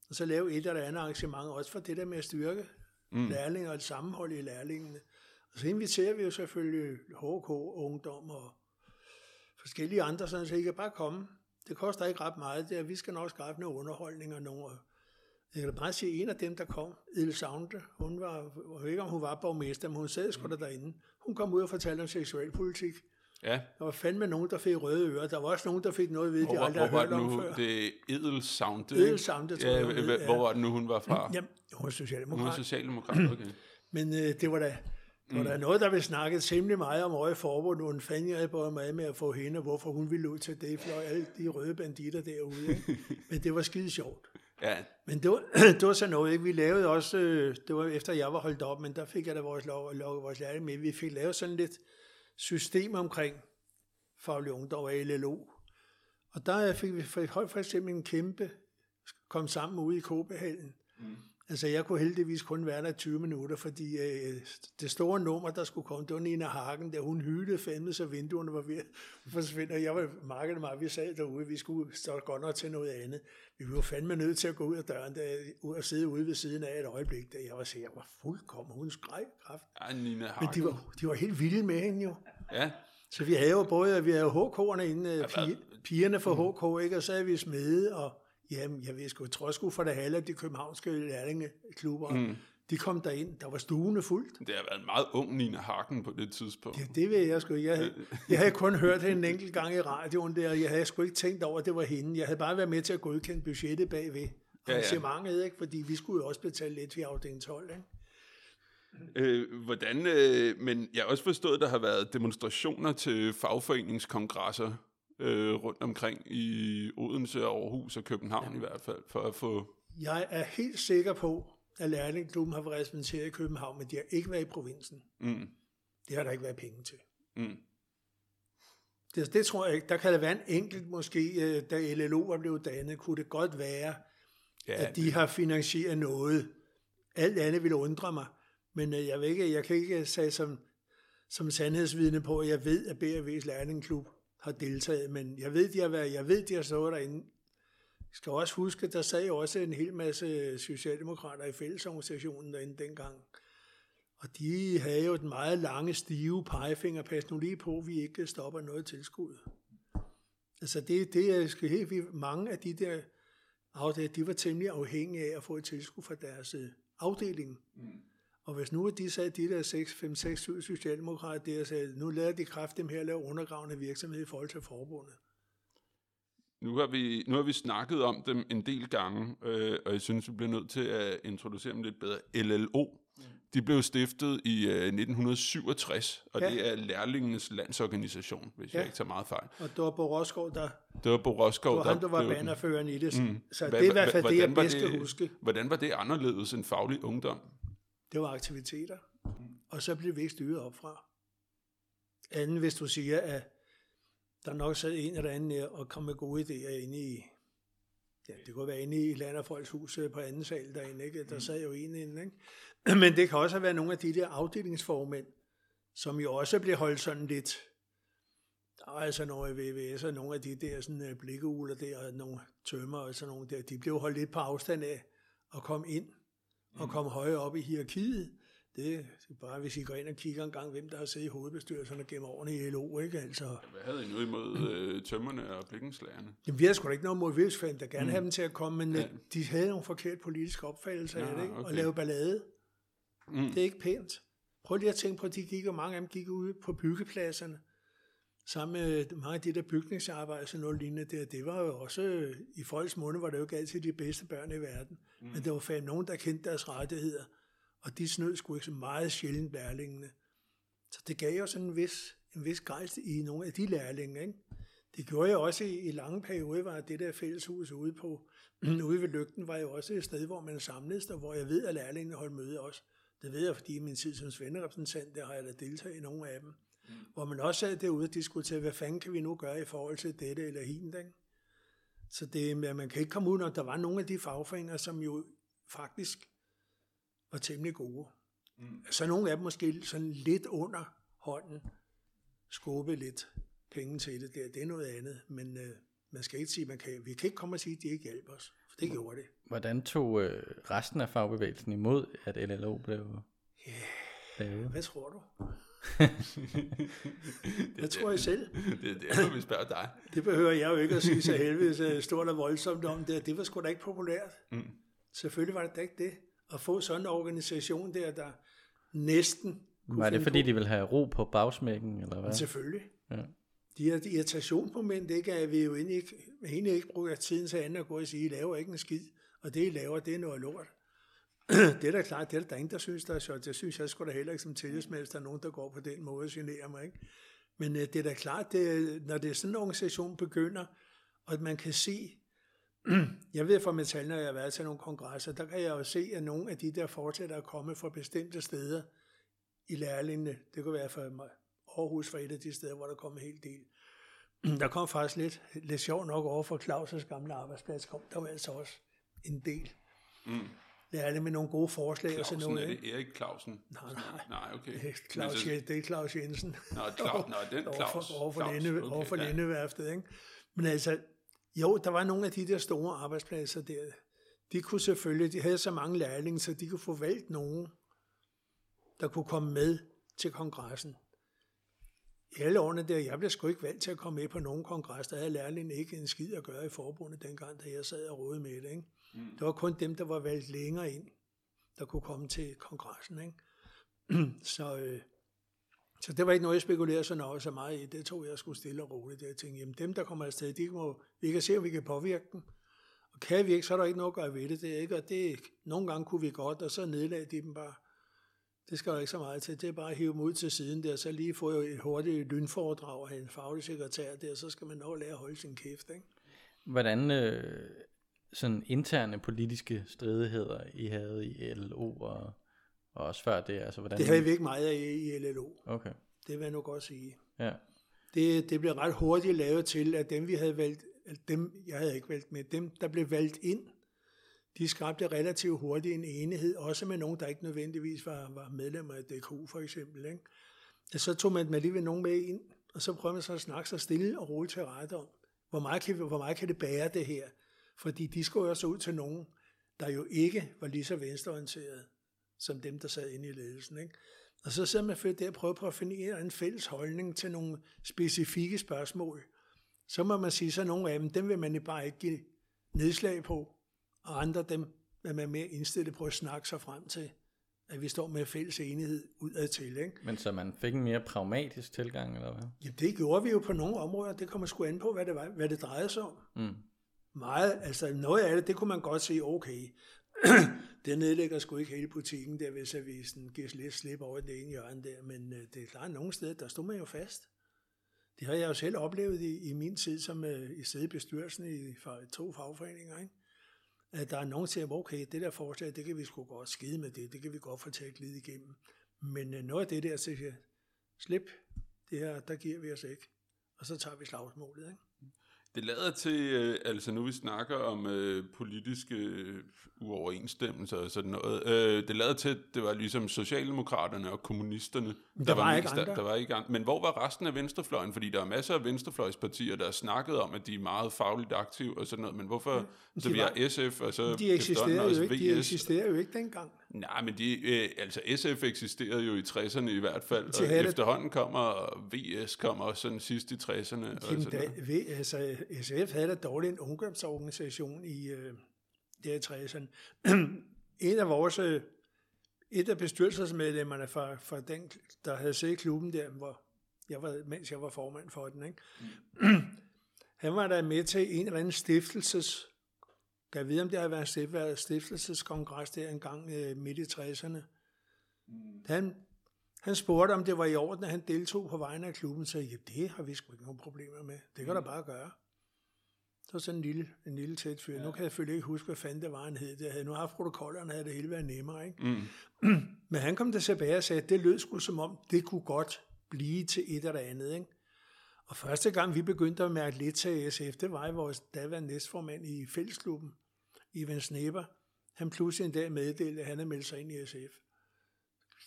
Og så lave et eller andet arrangement, også for det der med at styrke mm. lærlinger og et sammenhold i lærlingene. Og så inviterer vi jo selvfølgelig HK, ungdom og forskellige andre, sådan, så I kan bare komme. Det koster ikke ret meget, det er, vi skal nok skaffe noget underholdning og nogle jeg kan bare sige, en af dem, der kom, Edel Saunde, hun var, jeg ved ikke, om hun var borgmester, men hun sad sgu da derinde. Hun kom ud og fortalte om seksualpolitik. Ja. Der var fandme nogen, der fik røde ører. Der var også nogen, der fik noget ved, de Hvor, var- aldrig hvor har var hørt det om før. Det er Edel Sound. Edel Saunde, tror ja, jeg, hva- ja. Hvor var det nu, hun var fra? Jamen, hun er Hun er socialdemokrat. socialdemokrat, okay. Men øh, det var da, det var Mm. der noget, der blev snakket temmelig meget om Røde Forbund, en fanden jeg både med med at få hende, og hvorfor hun ville ud til det, for alle de røde banditter derude. Ikke? Men det var skide sjovt. Ja, Men det var, det var så noget, ikke? Vi lavede også, øh, det var efter jeg var holdt op, men der fik jeg da vores, lov, lov, vores lærling med. Vi fik lavet sådan lidt system omkring faglig ungdom og LLO. Og der fik vi for, for eksempel en kæmpe, kom sammen ude i KB-hallen. Mm. Altså jeg kunne heldigvis kun være der i 20 minutter, fordi øh, det store nummer, der skulle komme, det var Nina Hagen, der hun hylede fandme, så vinduerne var ved at forsvinde. Og jeg var markedet meget, vi sad derude, vi skulle stå godt nok til noget andet. Vi var fandme nødt til at gå ud af døren, der, ud og sidde ude ved siden af et øjeblik, da jeg var jeg var fuldkommen, hun skreg kraft. ja Nina Men Hagen. de var, de var helt vilde med hende jo. Ja, Så vi havde jo både, vi havde HK'erne inde, ja, hvad? pigerne fra HK, ikke? og så havde vi smede, og jamen, jeg ved sgu, jeg tror sgu for det halve, de københavnske lærlingeklubber, mm. de kom derind, der var stuene fuldt. det har været en meget ung Nina Hagen på det tidspunkt. Ja, det ved jeg sgu. Jeg, jeg havde kun hørt hende en enkelt gang i radioen der, og jeg havde sgu ikke tænkt over, at det var hende. Jeg havde bare været med til at godkende budgettet bagved ja. arrangementet, ikke? fordi vi skulle jo også betale lidt til afdeling 12. Ikke? Øh, hvordan, øh, men jeg har også forstået, at der har været demonstrationer til fagforeningskongresser øh, rundt omkring i Odense, Aarhus og København ja. i hvert fald, for at få... Jeg er helt sikker på, at lærlingklubben har været repræsenteret i København, men de har ikke været i provinsen. Mm, Det har der ikke været penge til. mm, Det, det tror jeg ikke. Der kan der være en enkelt måske, øh, da LLO var blevet dannet, kunne det godt være, ja, at de har finansieret noget. Alt andet ville undre mig. Men øh, jeg, ved ikke, jeg kan ikke sige som, som sandhedsvidne på, at jeg ved, at BRV's lærlingklub har deltaget, men jeg ved, de har været, jeg ved, de har stået derinde. Jeg skal også huske, der sad jo også en hel masse socialdemokrater i fællesorganisationen derinde dengang. Og de havde jo den meget lange, stive pegefinger. Pas nu lige på, at vi ikke stopper noget tilskud. Altså det, det er sgu helt vildt. Mange af de der afdelinger, de var temmelig afhængige af at få et tilskud fra deres øh, afdeling. Mm. Og hvis nu de sagde, de der 6, 5, 6, 7 socialdemokrater der sagde, nu lader de kraft dem her lave undergravende virksomhed i forhold til forbundet. Nu har, vi, nu har vi snakket om dem en del gange, øh, og jeg synes, vi bliver nødt til at introducere dem lidt bedre. LLO, mm. de blev stiftet i øh, 1967, og Ja. det er lærlingenes landsorganisation, hvis ja. Jeg ikke tager meget fejl. Og det var Bo Roskov, der Det var Bo Roskov, det var ham, der var bannerføreren i det. Mm. Så Hva- det er i hvert hva- fald det, jeg bedst kan huske. Hvordan var det anderledes end faglig ungdom? Det var aktiviteter. Og så blev vi ikke styret op fra. Anden, hvis du siger, at der nok sad en eller anden der og kom med gode idéer inde i, ja, det kunne være inde i Land og Folks hus øh, på anden sal derinde, ikke? Der sad jo en inde, ikke? Men det kan også have været nogle af de der afdelingsformænd, som jo også blev holdt sådan lidt, der var altså nogle VVS og nogle af de der sådan øh, blikkeuler der, og nogle tømmer og sådan nogle der, de blev holdt lidt på afstand af at komme ind og komme højere op i hierarkiet. Det er bare, hvis I går ind og kigger en gang, hvem der har siddet i hovedbestyrelsen og gennem årene i LO, ikke? Altså, Hvad havde I nu imod øh, tømmerne og blikkenslagerne? Jamen, vi har sgu da ikke noget mod Vildsfan, der gerne mm. have dem til at komme, men Ja. ja. de havde nogle forkert politiske opfattelser Ja, af det, ikke? og okay. lave ballade. Mm. Det er ikke pænt. Prøv lige at tænke på, at de gik, og mange af dem gik ude på byggepladserne, sammen med mange af de der bygningsarbejder, sådan noget lignende der. Det var jo også, øh, i folks munde var det jo ikke altid de bedste børn i verden, mm. men der var fandme nogen, der kendte deres rettigheder, og de snød sgu ikke så meget sjældent lærlingene. Så det gav jo sådan en vis, en vis gejst i nogle af de lærlinge, ikke? Det gjorde jeg også i, i lange perioder, var det der fælleshus ude på, ude ved lygten, var jo også et sted, hvor man samledes, og hvor jeg ved, at lærlingene holdt møde også. Det ved jeg, fordi i min tid som svenderepræsentant, der har jeg da deltaget i nogle af dem. Mm. Hvor man også sad derude og diskuterede, hvad fanden kan vi nu gøre i forhold til dette eller hint, ikke? Så det, man kan ikke komme ud, når der var nogle af de fagforeninger, som jo faktisk var temmelig gode. Mm. Så nogle af dem måske sådan lidt under hånden skubbe lidt penge til det der. Det er noget andet, men øh, man skal ikke sige, man kan, vi kan ikke komme og sige, at de ikke hjælper os. For det gjorde det. Hvordan tog øh, resten af fagbevægelsen imod, at LLO blev lavet? Hvad tror du? Hvad tror jeg selv? Det, det er, når vi spørger dig. Det behøver jeg jo ikke at sige så helvede så stort og voldsomt om det. Det var sgu da ikke populært. Mm. Selvfølgelig var det da ikke det. At få sådan en organisation der, der næsten kunne Var det finde fordi, på- de ville have ro på bagsmækken, eller hvad? Selvfølgelig. Ja. De her irritationsmoment, ikke, at vi jo egentlig ikke, egentlig ikke bruger tiden til andet at gå og sige, I laver ikke en skid, og det I laver, det er noget lort det er da klart, det er der ingen, der synes, der er sjovt. Det synes jeg sgu da heller ikke som tillidsmænd, der er nogen, der går på den måde og generer mig. Ikke? Men øh, det er da klart, det, når det er sådan en organisation begynder, og at man kan se, jeg ved fra Metal, når jeg har været til nogle kongresser, der kan jeg jo se, at nogle af de der fortsætter at komme fra bestemte steder i lærlingene. Det kunne være fra Aarhus var et af de steder, hvor der kom en hel del. Der kom faktisk lidt, lidt sjov nok over for Claus' gamle arbejdsplads, kom der var altså også en del. Mm. Lærte med nogle gode forslag og sådan Clausen, noget. er det Erik Clausen? Nej, nej. Nej, okay. Det er Claus, så- det er Claus Jensen. Nå, Claus, nå, den Claus. for, over for, Claus, Linde, okay, ja. Lindeværftet, ikke? Men altså, jo, der var nogle af de der store arbejdspladser der. De kunne selvfølgelig, de havde så mange lærlinge, så de kunne få valgt nogen, der kunne komme med til kongressen. I alle årene der, jeg blev sgu ikke valgt til at komme med på nogen kongres, der havde lærlingen ikke en skid at gøre i forbundet dengang, da jeg sad og rådede med det. Ikke? Mm. Det var kun dem, der var valgt længere ind, der kunne komme til kongressen. Ikke? så, øh, så det var ikke noget, jeg spekulerede så, nøje, så meget i. Det tog jeg skulle stille og roligt. Jeg tænkte, jamen dem, der kommer afsted, de må, vi kan se, om vi kan påvirke dem. Og kan vi ikke, så er der ikke noget at gøre ved det. det er ikke, og det, nogle gange kunne vi godt, og så nedlagde de dem bare. Det skal jo ikke så meget til. Det er bare at hive dem ud til siden der, så lige få et hurtigt lynforedrag af en faglig sekretær der, så skal man nå at lære at holde sin kæft. Ikke? Hvordan øh, sådan interne politiske stridigheder I havde i LO og, og også før det? Altså, hvordan... Det havde vi ikke meget af i LLO. Okay, Det vil jeg nu godt sige. ja. Det, det blev ret hurtigt lavet til, at dem vi havde valgt, at dem, jeg havde ikke valgt med, dem der blev valgt ind, de skabte relativt hurtigt en enighed, også med nogen, der ikke nødvendigvis var, var medlemmer af DK for eksempel. Ikke? Og så tog man alligevel nogen med ind, og så prøvede man så at snakke sig stille og roligt til rette om, hvor meget, kan, hvor meget kan det bære det her? Fordi de skulle jo også ud til nogen, der jo ikke var lige så venstreorienterede, som dem, der sad inde i ledelsen. Ikke? Og så sidder man for der og prøver på at finde en, fælles holdning til nogle specifikke spørgsmål. Så må man sige, så nogle af dem, dem vil man bare ikke give nedslag på, og andre dem er man mere indstillet på at snakke sig frem til, at vi står med fælles enighed udad til. Ikke? Men så man fik en mere pragmatisk tilgang, eller hvad? Ja, det gjorde vi jo på nogle områder. Det kommer sgu an på, hvad det, var, hvad det drejede sig om. Mm. Meget, altså noget af det, det kunne man godt se, okay, det nedlægger sgu ikke hele butikken der, hvis avisen giver lidt slip over det ene hjørne der, men øh, det er klart, at nogle steder, der stod man jo fast. Det har jeg jo selv oplevet i, i min tid som øh, i sidde i bestyrelsen i for, to fagforeninger, ikke? at der er nogen, der siger, okay, det der forslag, det kan vi sgu godt skide med det, det kan vi godt få talt lidt igennem. Men øh, noget af det der, så siger jeg, slip, det her, der giver vi os ikke. Og så tager vi slagsmålet, ikke? Det lader til, øh, altså nu vi snakker om øh, politiske øh, uoverensstemmelser og sådan noget, øh, det lader til, at det var ligesom Socialdemokraterne og kommunisterne, der var ikke mest. Der, der var ikke andre. Men hvor var resten af venstrefløjen? Fordi der er masser af venstrefløjspartier, der har snakket om, at de er meget fagligt aktive og sådan noget, men hvorfor? så de vi har SF og så De eksisterede, jo ikke, de eksisterede jo ikke dengang. Nej, men de, øh, altså SF eksisterede jo i 60'erne i hvert fald, og det- efterhånden kommer og VS kommer også sådan sidst i 60'erne. Og Jamen, sådan da, ved, altså, SF havde da dårligt en ungdomsorganisation i øh, der i 60'erne. en af vores, øh, et af bestyrelsesmedlemmerne fra, fra den, der havde siddet i klubben der, hvor jeg var, mens jeg var formand for den, ikke? han var der med til en eller anden stiftelses, kan jeg vide, om det har været en stift- været stiftelseskongres der engang øh, midt i 60'erne. Han, han spurgte, om det var i orden, at han deltog på vegne af klubben, så ja, det har vi sgu ikke nogen problemer med. Det kan der bare gøre. Så sådan en lille, en lille tæt fyr. Ja. Nu kan jeg selvfølgelig ikke huske, hvad fanden det var, han hed. Det havde nu haft protokollerne, havde det hele været nemmere. Ikke? Mm. Men han kom der tilbage og sagde, at det lød sgu som om, det kunne godt blive til et eller andet. Ikke? Og første gang, vi begyndte at mærke lidt til SF, det var i vores daværende næstformand i fællesklubben, Ivan Sneber. Han pludselig en dag meddelte, at han havde meldt sig ind i SF.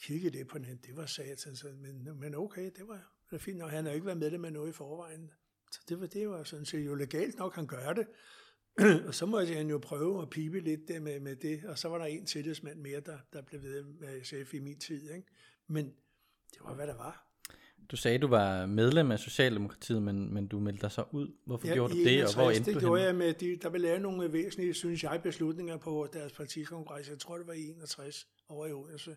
Kiggede det på den, det var satan, så, altså, men, men okay, det var, det var fint, og han har ikke været medlem af noget i forvejen. Så det var, det var sådan set jo legalt nok, han gør det. og så måtte han jo prøve at pipe lidt det med, med det, og så var der en tillidsmand mere, der, der blev ved med SF i min tid. Ikke? Men det var, hvad der var. Du sagde, du var medlem af Socialdemokratiet, men, men du meldte dig så ud. Hvorfor ja, gjorde du det, og hvor 61, endte det du gjorde henne? jeg med, de, der blev lavet nogle væsentlige, synes jeg, beslutninger på deres partikongres. Jeg tror, det var i 61 over i Odense.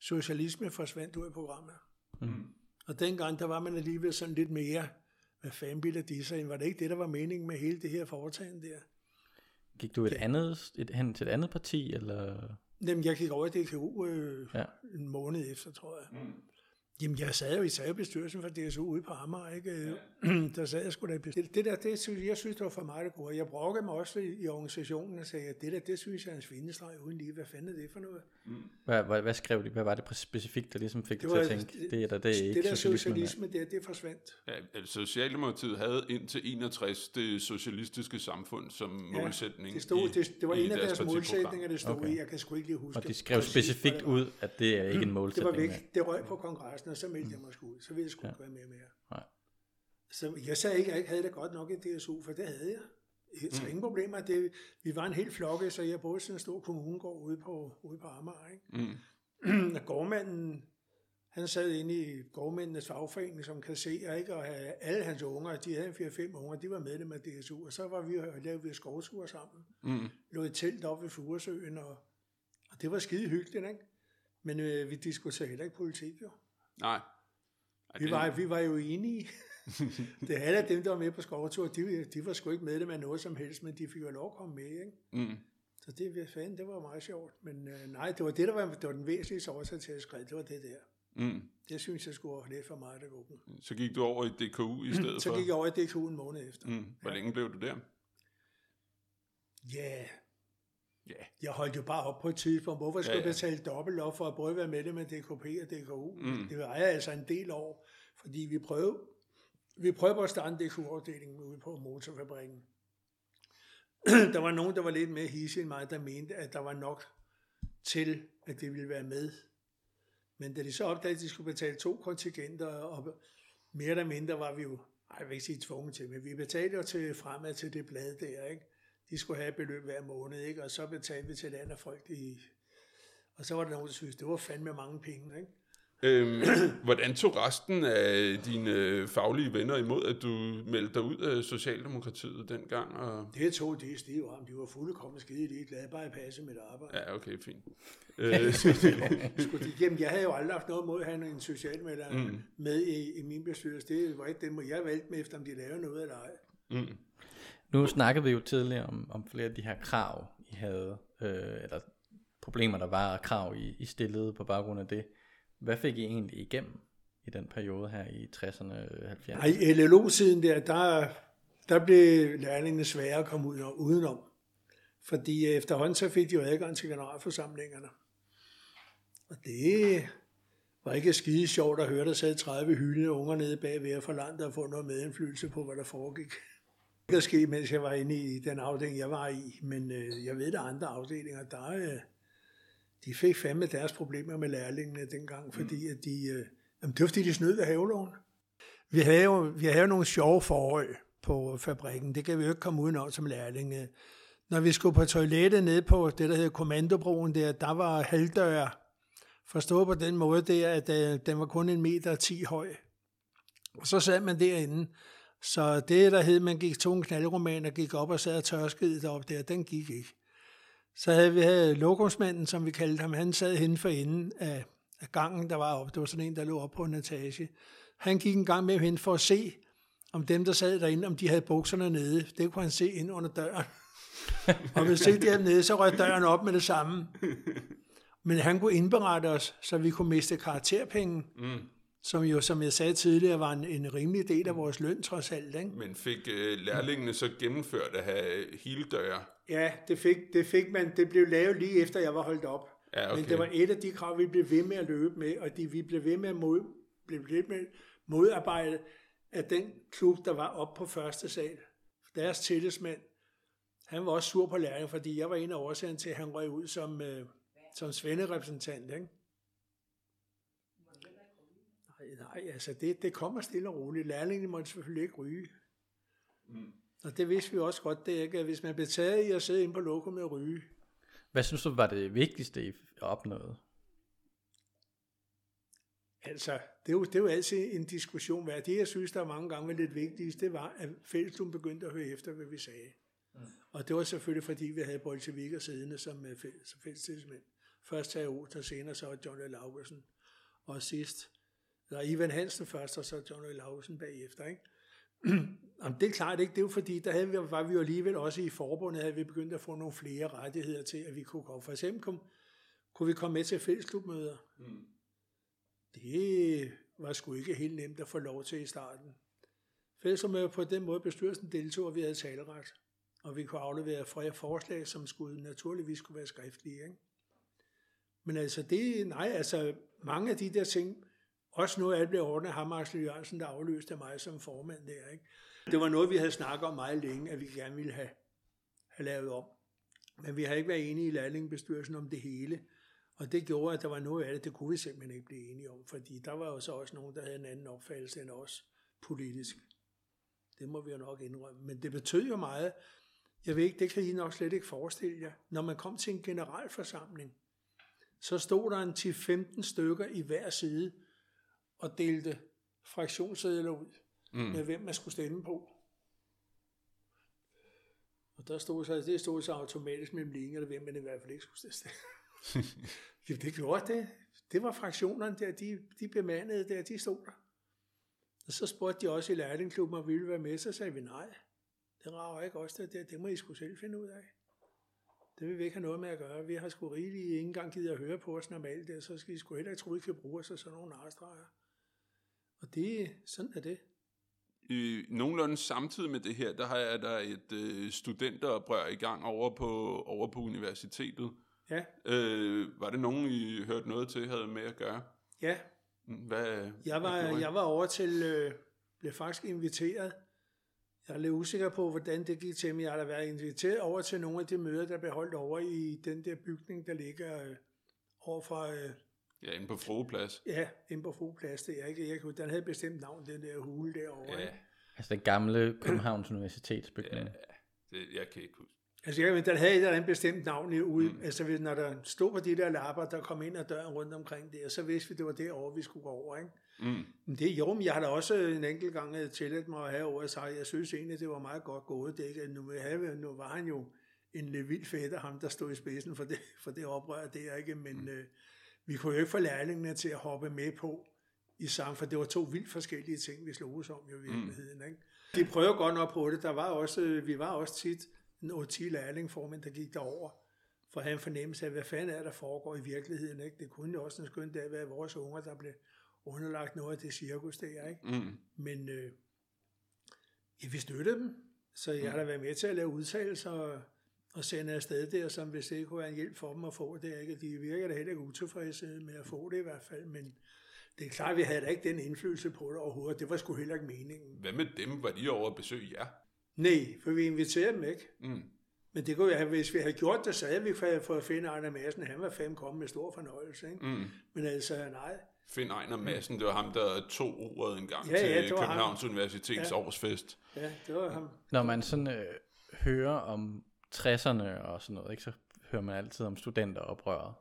Socialisme forsvandt ud af programmet. Mm. Og dengang, der var man alligevel sådan lidt mere, hvad fanden bilder de sig? Var det ikke det, der var meningen med hele det her foretagende der? Gik du et andet, et, hen til et andet parti, eller? Jamen, jeg gik over i DKU øh, Ja. en måned efter, tror jeg. Mm. Jamen, jeg sad jo i bestyrelsen for DSU ude på Amager, ikke? Ja. der sad jeg sgu da i bestyrelsen. Det, det der, det synes jeg synes, det var for meget det gode. Jeg brokkede mig også i, i organisationen og sagde, at det der, det synes jeg er en svindestreg uden lige. Hvad fanden er det for noget? Hvad, hvad, hvad skrev de? Hvad var det specifikt, der ligesom fik Det dig var, til at tænke, det, er da, det er ikke det der socialisme, det, det forsvandt. Ja, altså, Socialdemokratiet havde indtil 61 det socialistiske samfund som målsætning. Det, stod, i- det, det var en af deres partiprogram. målsætninger, det stod Okay. i. Jeg kan sgu ikke lige huske. Og de skrev præcis, specifikt det ud, at det er ikke en Det målsætning. var væk. Det røg på kongressen, og så meldte jeg mig sgu ud. Så ville jeg sgu ikke være med mere. Nej. Så jeg sagde ikke, at jeg ikke havde det godt nok i DSU, for det havde jeg. Så ingen problemer. Det, vi var en helt flokke, så jeg boede sådan en stor kommunegård ude på, ude på Amager. Ikke? Mm. Gårdmanden, han sad inde i gårdmændenes fagforening som kasserer, ikke? og alle hans unger, de havde 4-5 unger, de var medlem af DSU, og så var vi og lavede vi skovture sammen. Mm. Lå i telt op ved Furesøen, og, og det var skide hyggeligt, ikke? Men øh, vi diskuterede heller ikke politik, jo. Nej. Ej, Vi det- var, vi var jo enige. det alle af dem, der var med på skovtur, de, de var sgu ikke medlem af noget som helst, men de fik jo lov at komme med, ikke? Mm. Så det, fanden, det var meget sjovt. Men øh, nej, det var det, der var, det var den væsentligste årsag til at skrive. Det var det der. Mm. Det synes jeg skulle være lidt for meget, der gå. Så gik du over i DKU i stedet Så for? gik jeg over i DKU en måned efter. Mm. Hvor længe blev du der? Ja, Ja. jeg holdt jo bare op på et tidspunkt. Hvorfor skulle Ja, ja, betale dobbelt op for at både være med det med DKP og DKU? Mm. Det var jeg altså en del år, fordi vi prøvede, vi prøvede at starte en DKU-afdeling ude på motorfabrikken. der var nogen, der var lidt mere hisse end mig, der mente, at der var nok til, at det ville være med. Men da de så opdagede, at de skulle betale to kontingenter, og mere eller mindre var vi jo, ej, jeg vil ikke sige tvunget til, men vi betalte jo til fremad til det blad der, ikke? De skulle have et beløb hver måned, ikke? Og så betalte vi til et andet folk i... Og så var der nogen, der synes, det var fandme mange penge, ikke? Øhm, hvordan tog resten af dine øh, faglige venner imod, at du meldte dig ud af Socialdemokratiet dengang? Og... Det tog de stive om. De var fuldkommen skide ligeglade, bare at passe mit arbejde. Ja, okay, fint. Øh, Skulle de, jamen, jeg havde jo aldrig haft noget mod at have en socialmedlem Mm. med i, i min bestyrelse. Det var ikke dem, jeg valgte med efter, om de lavede noget eller ej. mm. Nu snakkede vi jo tidligere om, om flere af de her krav, I havde, øh, eller problemer, der var, og krav, I, I stillede på baggrund af det. Hvad fik I egentlig igennem i den periode her i 60'erne og 70'erne? Nej, i LLO-tiden der, der, der blev lærlingene svære at komme ud udenom. Fordi øh, efterhånden så fik de jo adgang til generalforsamlingerne. Og det var ikke skide sjovt at høre, der sad 30 hyldende unger nede bagved og forlangte at få noget medindflydelse på, hvad der foregik. Det kan ske, mens jeg var inde i den afdeling, jeg var i. Men øh, jeg ved, der er andre afdelinger, der øh, de fik fandme deres problemer med lærlingene dengang, fordi at de, øh, jamen, det var fordi, de snød ved havelån. Vi havde jo, vi havde jo nogle sjove forhold på fabrikken. Det kan vi jo ikke komme udenom som lærlinge. Når vi skulle på toilettet nede på det, der hedder kommandobroen der, der var halvdøre. Forstået på den måde der, at øh, den var kun en meter og 10 høj. Og så sad man derinde. Så det, der hed, man gik tog en knaldroman og gik op og sad og tørskede deroppe der, den gik ikke. Så havde vi havde lokumsmanden, som vi kaldte ham, han sad henne for enden af, af gangen, der var oppe. Det var sådan en, der lå op på en etage. Han gik en gang med hen for at se, om dem, der sad derinde, om de havde bukserne nede. Det kunne han se ind under døren. og hvis ikke de havde nede, så røg døren op med det samme. Men han kunne indberette os, så vi kunne miste karakterpenge, Mm. Som jo, som jeg sagde tidligere, var en, en rimelig del af vores løn trods alt. Ikke? Men fik øh, lærlingene så gennemført at have hildøre? Ja, det fik, det fik man. Det blev lavet lige efter, jeg var holdt op. Ja, okay. Men det var et af de krav, vi blev ved med at løbe med, og de, vi blev ved med at mod, blev ved med modarbejde af den klub, der var oppe på første sal. Deres tillidsmand, han var også sur på lærling, fordi jeg var en af årsagen til, at han røg ud som, øh, som svenderepræsentant. Ikke? Nej, altså det, det kommer stille og roligt. Lærlingene måtte selvfølgelig ikke ryge. Mm. Og det vidste vi også godt, det er ikke, at hvis man blev taget i at sidde inde på lokum med at ryge, Hvad synes du var det vigtigste, I opnåede? Altså, det er, jo, det er jo altid en diskussion værd. Det, jeg synes, der er mange gange var lidt vigtigst, det var, at fællesklubben begyndte at høre efter, hvad vi sagde. Mm. Og det var selvfølgelig, fordi vi havde bolsjevikker siddende som, øh, fæ- som fællestidsmænd. Først Tage og senere så John L. Laugersen. Og sidst, eller Ivan Hansen først, og så John L. Laugersen bagefter. Ikke? Jamen, det er klart ikke. Det er jo fordi, der havde vi, var vi jo alligevel også i forbundet, havde vi begyndt at få nogle flere rettigheder til, at vi kunne komme. For eksempel kom, kunne vi komme med til fællesklubmøder. Mm. Det var sgu ikke helt nemt at få lov til i starten. Fællesområdet på den måde bestyrelsen deltog, og vi havde taleret. Og vi kunne aflevere flere forslag, som skulle naturligvis skulle være skriftlige. Ikke? Men altså det, nej, altså mange af de der ting, også noget af det blev ordnet af ham, Axel Jørgensen, der afløste mig som formand der. Ikke? Det var noget, vi havde snakket om meget længe, at vi gerne ville have, have lavet om. Men vi har ikke været enige i lærlingbestyrelsen om det hele. Og det gjorde, at der var noget af det, det kunne vi simpelthen ikke blive enige om, fordi der var jo så også nogen, der havde en anden opfattelse end os politisk. Det må vi jo nok indrømme. Men det betød jo meget. Jeg ved ikke, det kan I nok slet ikke forestille jer. Når man kom til en generalforsamling, så stod der en 10-15 stykker i hver side og delte fraktionssedler ud Mm. med, hvem man skulle stemme på. Og der stod så, det stod så automatisk mellem linjerne, hvem man i hvert fald ikke skulle stemme. det gjorde det. Det var fraktionerne der, de, de bemandede der, de stod der. Og så spurgte de også i lærlingklubben, om vi ville være med, så sagde vi nej. Det rager ikke også det der, det må I skulle selv finde ud af. Det vil vi ikke have noget med at gøre. Vi har sgu rigeligt ikke engang givet at høre på os normalt, der, så skal I sgu heller ikke tro, I kan bruge os af sådan nogle narstreger. Og det, sådan er det. I nogenlunde samtidig med det her, der har jeg der et øh, studenteroprør i gang over på, over på universitetet. Ja, Øh, var det nogen, I hørte noget til, havde med at gøre? ja. Hvad, Jeg hvad var, I? jeg var over til, øh, blev faktisk inviteret. Jeg er lidt usikker på, hvordan det gik til, men jeg har da været inviteret over til nogle af de møder, der blev holdt over i den der bygning, der ligger øh, over fra, øh, Ja, inde på Frogeplads. ja, inde på Fogplads. Det er ikke, jeg, den havde bestemt navn, den der hule derovre. Ja, ikke? Altså den gamle Københavns Universitetsbygning. det, jeg kan ikke huske. Altså, jeg, den havde et eller andet bestemt navn i ude. Mm. Altså, når der stod på de der lapper, der kom ind ad døren rundt omkring der, så vidste vi, det var derovre, vi skulle gå over, ikke? Mm. Men det, jo, men jeg har da også en enkelt gang øh, tilladt mig at have over og sagt, jeg synes egentlig, det var meget godt gået. Det, ikke? Nu, have, nu var han jo en lidt vild fætter, ham der stod i spidsen for det, for det oprør der, ikke? Men mm. øh, vi kunne jo ikke få lærlingene til at hoppe med på i sammen, for det var to vildt forskellige ting, vi sloges om jo i virkeligheden, mm. ikke? De prøver godt nok på det. Der var også, vi var også tit en 10 lærlingformænd, der gik derover for at have en fornemmelse af, hvad fanden er der foregår i virkeligheden. Ikke? Det kunne jo også en skøn dag være vores unger, der blev underlagt noget af det cirkus der. Ikke? Mm. Men øh, ja, vi støttede dem, så jeg har da været med til at lave udtalelser og, sende afsted der, som hvis det kunne være en hjælp for dem at få det. Ikke? De virker da heller ikke utilfredse med at få det i hvert fald, men det er klart, at vi havde da ikke den indflydelse på det overhovedet. Det var sgu heller ikke meningen. Hvad med dem? Var de over at besøge jer? Nej, for vi inviterede dem ikke. Mm. Men det kunne jo have, hvis vi havde gjort det, så havde vi fået at finde Arne Madsen. Han var fandme kommet med stor fornøjelse. Ikke? Mm. Men altså, nej. Finn Ejner Madsen, det var ham, der tog ordet en gang Ja, ja, til det var ham. Københavns Universitets Ja. årsfest. Ja, det var ham. Når man sådan øh, hører om 60'erne og sådan noget, ikke, så hører man altid om studenteroprøret.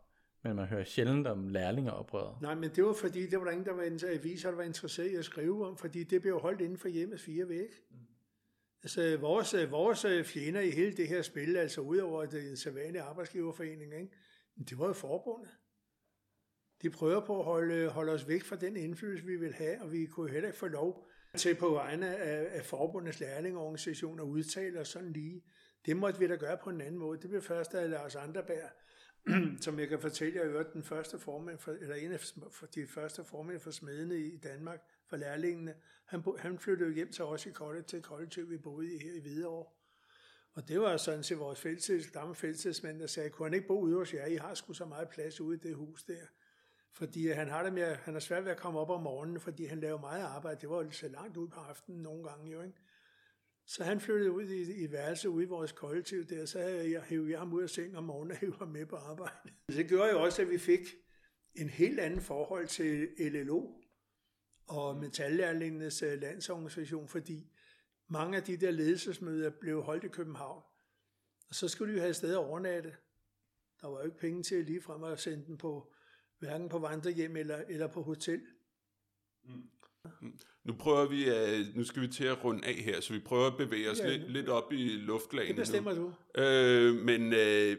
Men man hører sjældent om lærlingeoprøret. Nej, men det var fordi, det var der ingen, der var aviser, der var interesseret i at skrive om, fordi det blev holdt inden for hjemmets fire vægge. Mm. Altså, vores, vores fjender i hele det her spil, altså udover det sædvanlige arbejdsgiverforening, ikke? Det var jo forbundet. De prøver på at holde, holde os væk fra den indflydelse, vi vil have, og vi kunne heller ikke få lov til på vegne af, af forbundets lærlingeorganisation at udtale os sådan lige. Det måtte vi da gøre på en anden måde. Det blev først af Lars Anderberg, som jeg kan fortælle jer, hørte den første formand for, eller en af for de første formænd for smedene i Danmark, for lærlingene. Han, han flyttede jo hjem til os i college, til kollektiv, vi boede i her i Hvidovre. Og det var sådan til vores fællestids, gamle fællestidsmand, der sagde, kunne han ikke bo ude hos jer? I har sgu så meget plads ude i det hus der. Fordi han har det med, han har svært ved at komme op om morgenen, fordi han laver meget arbejde. Det var jo så langt ud på aftenen nogle gange jo, ikke? Så han flyttede ud i, i værelse ude i vores kollektiv der, så havde jeg, hævde jeg ham ud af sengen om morgenen og hævde ham med på arbejde. Det gjorde jo også, at vi fik en helt anden forhold til LLO og Metallærlingenes øh, landsorganisation, fordi mange af de der ledelsesmøder blev holdt i København. Og så skulle de jo have et sted at overnatte. Der var jo ikke penge til lige frem at sende dem på, hverken på vandrehjem eller, eller på hotel. Nu prøver vi, at, nu skal vi til at runde af her, så vi prøver at bevæge os Ja, lidt, lidt op i luftlagene. Det bestemmer nu. du. Øh, men øh,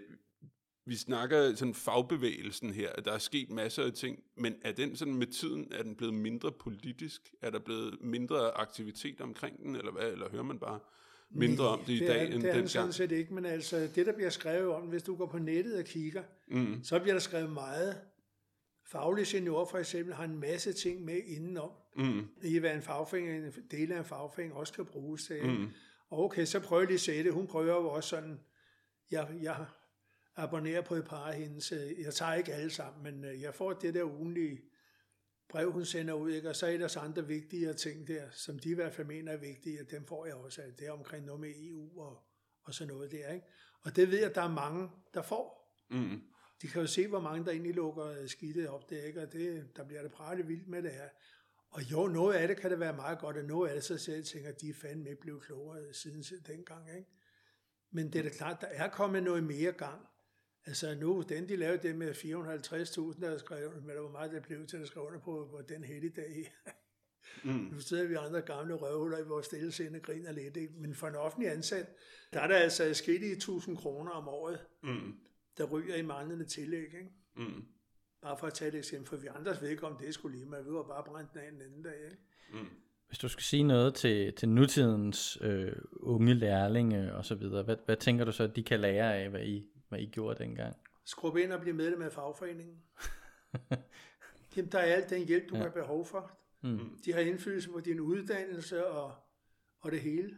vi snakker sådan fagbevægelsen her, at der er sket masser af ting, men er den sådan med tiden, er den blevet mindre politisk? Er der blevet mindre aktivitet omkring den, eller hvad? Eller hører man bare mindre om det i det dag, er, end det er den sådan set ikke, men altså det, der bliver skrevet om, hvis du går på nettet og kigger, Mm, så bliver der skrevet meget. Faglig senior for eksempel har en masse ting med indenom, mm, i hvad en fagforening, en del af en fagforening også kan bruges til. mm, Og okay, så prøver jeg lige at se det. Hun prøver jo også sådan, jeg, jeg abonnerer på et par af hendes, øh, jeg tager ikke alle sammen, men øh, jeg får det der ugenlige brev, hun sender ud, ikke? og så er der så andre vigtige ting der, som de i hvert fald mener er vigtige, og dem får jeg også. Det er omkring noget med EU og, og sådan noget der. Ikke? Og det ved jeg, at der er mange, der får. mm, De kan jo se, hvor mange der egentlig lukker skidtet op der, ikke? og det, der bliver det pratet vildt med det her. Og jo, noget af det kan det være meget godt, og noget af det, så selv tænker, at de er fandme ikke blevet klogere siden dengang. Ikke? Men det er da klart, der er kommet noget mere gang. Altså nu, den de lavede det med 450.000, der skrev, men der var meget, der blev til at skrive under på, på den helligdag. mm, Nu sidder vi andre gamle røvhuller i vores stillesinde og griner lidt. Ikke? Men for en offentlig ansat, der er der altså sket i 1000 kroner om året, mm, der ryger i manglende tillæg. Ikke? mm, Bare for at tage et eksempel, for vi andres vedkommende, det skulle lige med, vi var bare brændt den af en anden dag. Ikke? mm. Hvis du skal sige noget til, til nutidens øh, unge lærlinge og så videre, hvad, hvad tænker du så, at de kan lære af, hvad I, hvad I gjorde dengang. Skrub ind og blive medlem af fagforeningen. Jamen, der er alt den hjælp, du ja. har behov for. Mm. De har indflydelse på din uddannelse og, og det hele.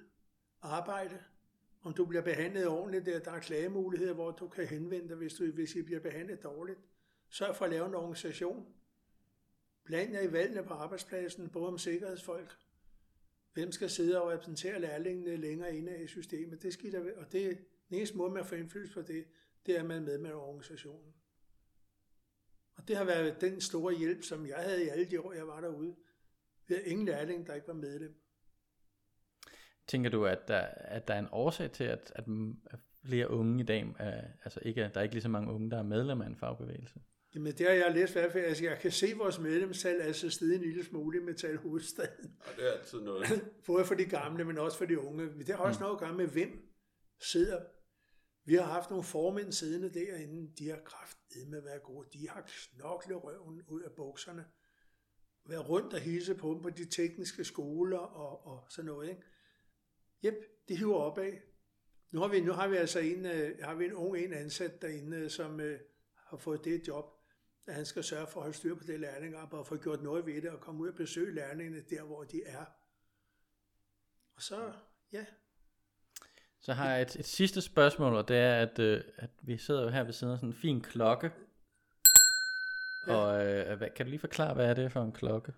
Arbejde. Om du bliver behandlet ordentligt, der, der er klagemuligheder, hvor du kan henvende dig, hvis, du, hvis I bliver behandlet dårligt. Sørg for at lave en organisation. Bland jer i valgene på arbejdspladsen, både om sikkerhedsfolk. Hvem skal sidde og repræsentere lærlingene længere inde i systemet? Det skal der, og det, den eneste måde, man får indflydelse på det, det er, at man er med med organisationen. Og det har været den store hjælp, som jeg havde i alle de år, jeg var derude. Vi havde ingen lærling, der ikke var medlem. Tænker du, at der, at der er en årsag til, at, at flere unge i dag, er, altså ikke, der er ikke lige så mange unge, der er medlem af en fagbevægelse? Jamen det har jeg læst i hvert fald. Altså jeg kan se, vores medlemstal altså steget en lille smule i Metal Hovedstaden. Og det er altid noget. Både for de gamle, men også for de unge. Men det har også noget at gøre med, hvem sidder. Vi har haft nogle formænd siddende derinde. De har kraft med at være gode. De har knoklet røven ud af bukserne. Været rundt og hilse på dem på de tekniske skoler og, og sådan noget. Ikke? Jep, det hiver opad. Nu har vi, nu har vi altså en, øh, har vi en ung en ansat derinde, øh, som øh, har fået det job, at han skal sørge for at holde styr på det lærlingarbejde og få gjort noget ved det og komme ud og besøge lærlingene der, hvor de er. Og så, ja, Så har jeg et, et sidste spørgsmål, og det er, at, øh, at vi sidder jo her ved siden af sådan en fin klokke. Ja. Og øh, hvad, kan du lige forklare, hvad er det for en klokke?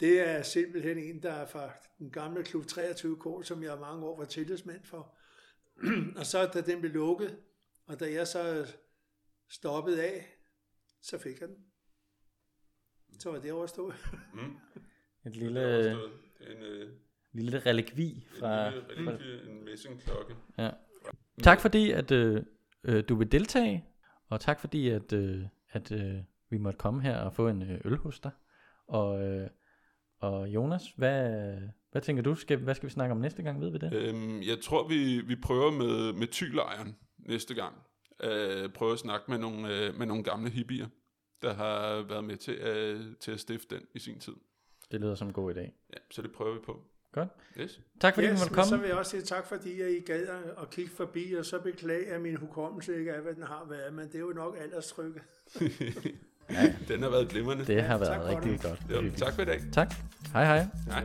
Det er simpelthen en, der er fra den gamle klub 23K, som jeg mange år var tillidsmand for. og så da den blev lukket, og da jeg så stoppede af, så fik jeg den. Så var det overstået. Mm. Et lille, en, øh, lille relikvi fra... en, lille, rigtig, en messingklokke. Ja. Tak fordi, at øh, øh, du vil deltage, og tak fordi, at, øh, at øh, vi måtte komme her og få en øh, øl hos dig. Og, øh, og Jonas, hvad, hvad tænker du? Skal, hvad skal vi snakke om næste gang? Ved vi det? Øhm, jeg tror, vi, vi prøver med, med tylejren næste gang. Øh, prøve at snakke med nogle, øh, med nogle gamle hippier, der har været med til, øh, til at stifte den i sin tid. Det lyder som en god idé. Ja, så det prøver vi på. Godt. Yes. Tak fordi yes, du måtte men så komme. vil jeg også sige tak, fordi at I gad at- kigge forbi, og så beklage, at min hukommelse ikke er, hvad den har været, men det er jo nok alderstrykket. Den har været glimrende. Det har Ja, været tak for rigtig godt. Jo, tak for i dag. Tak. Hej hej. Hej.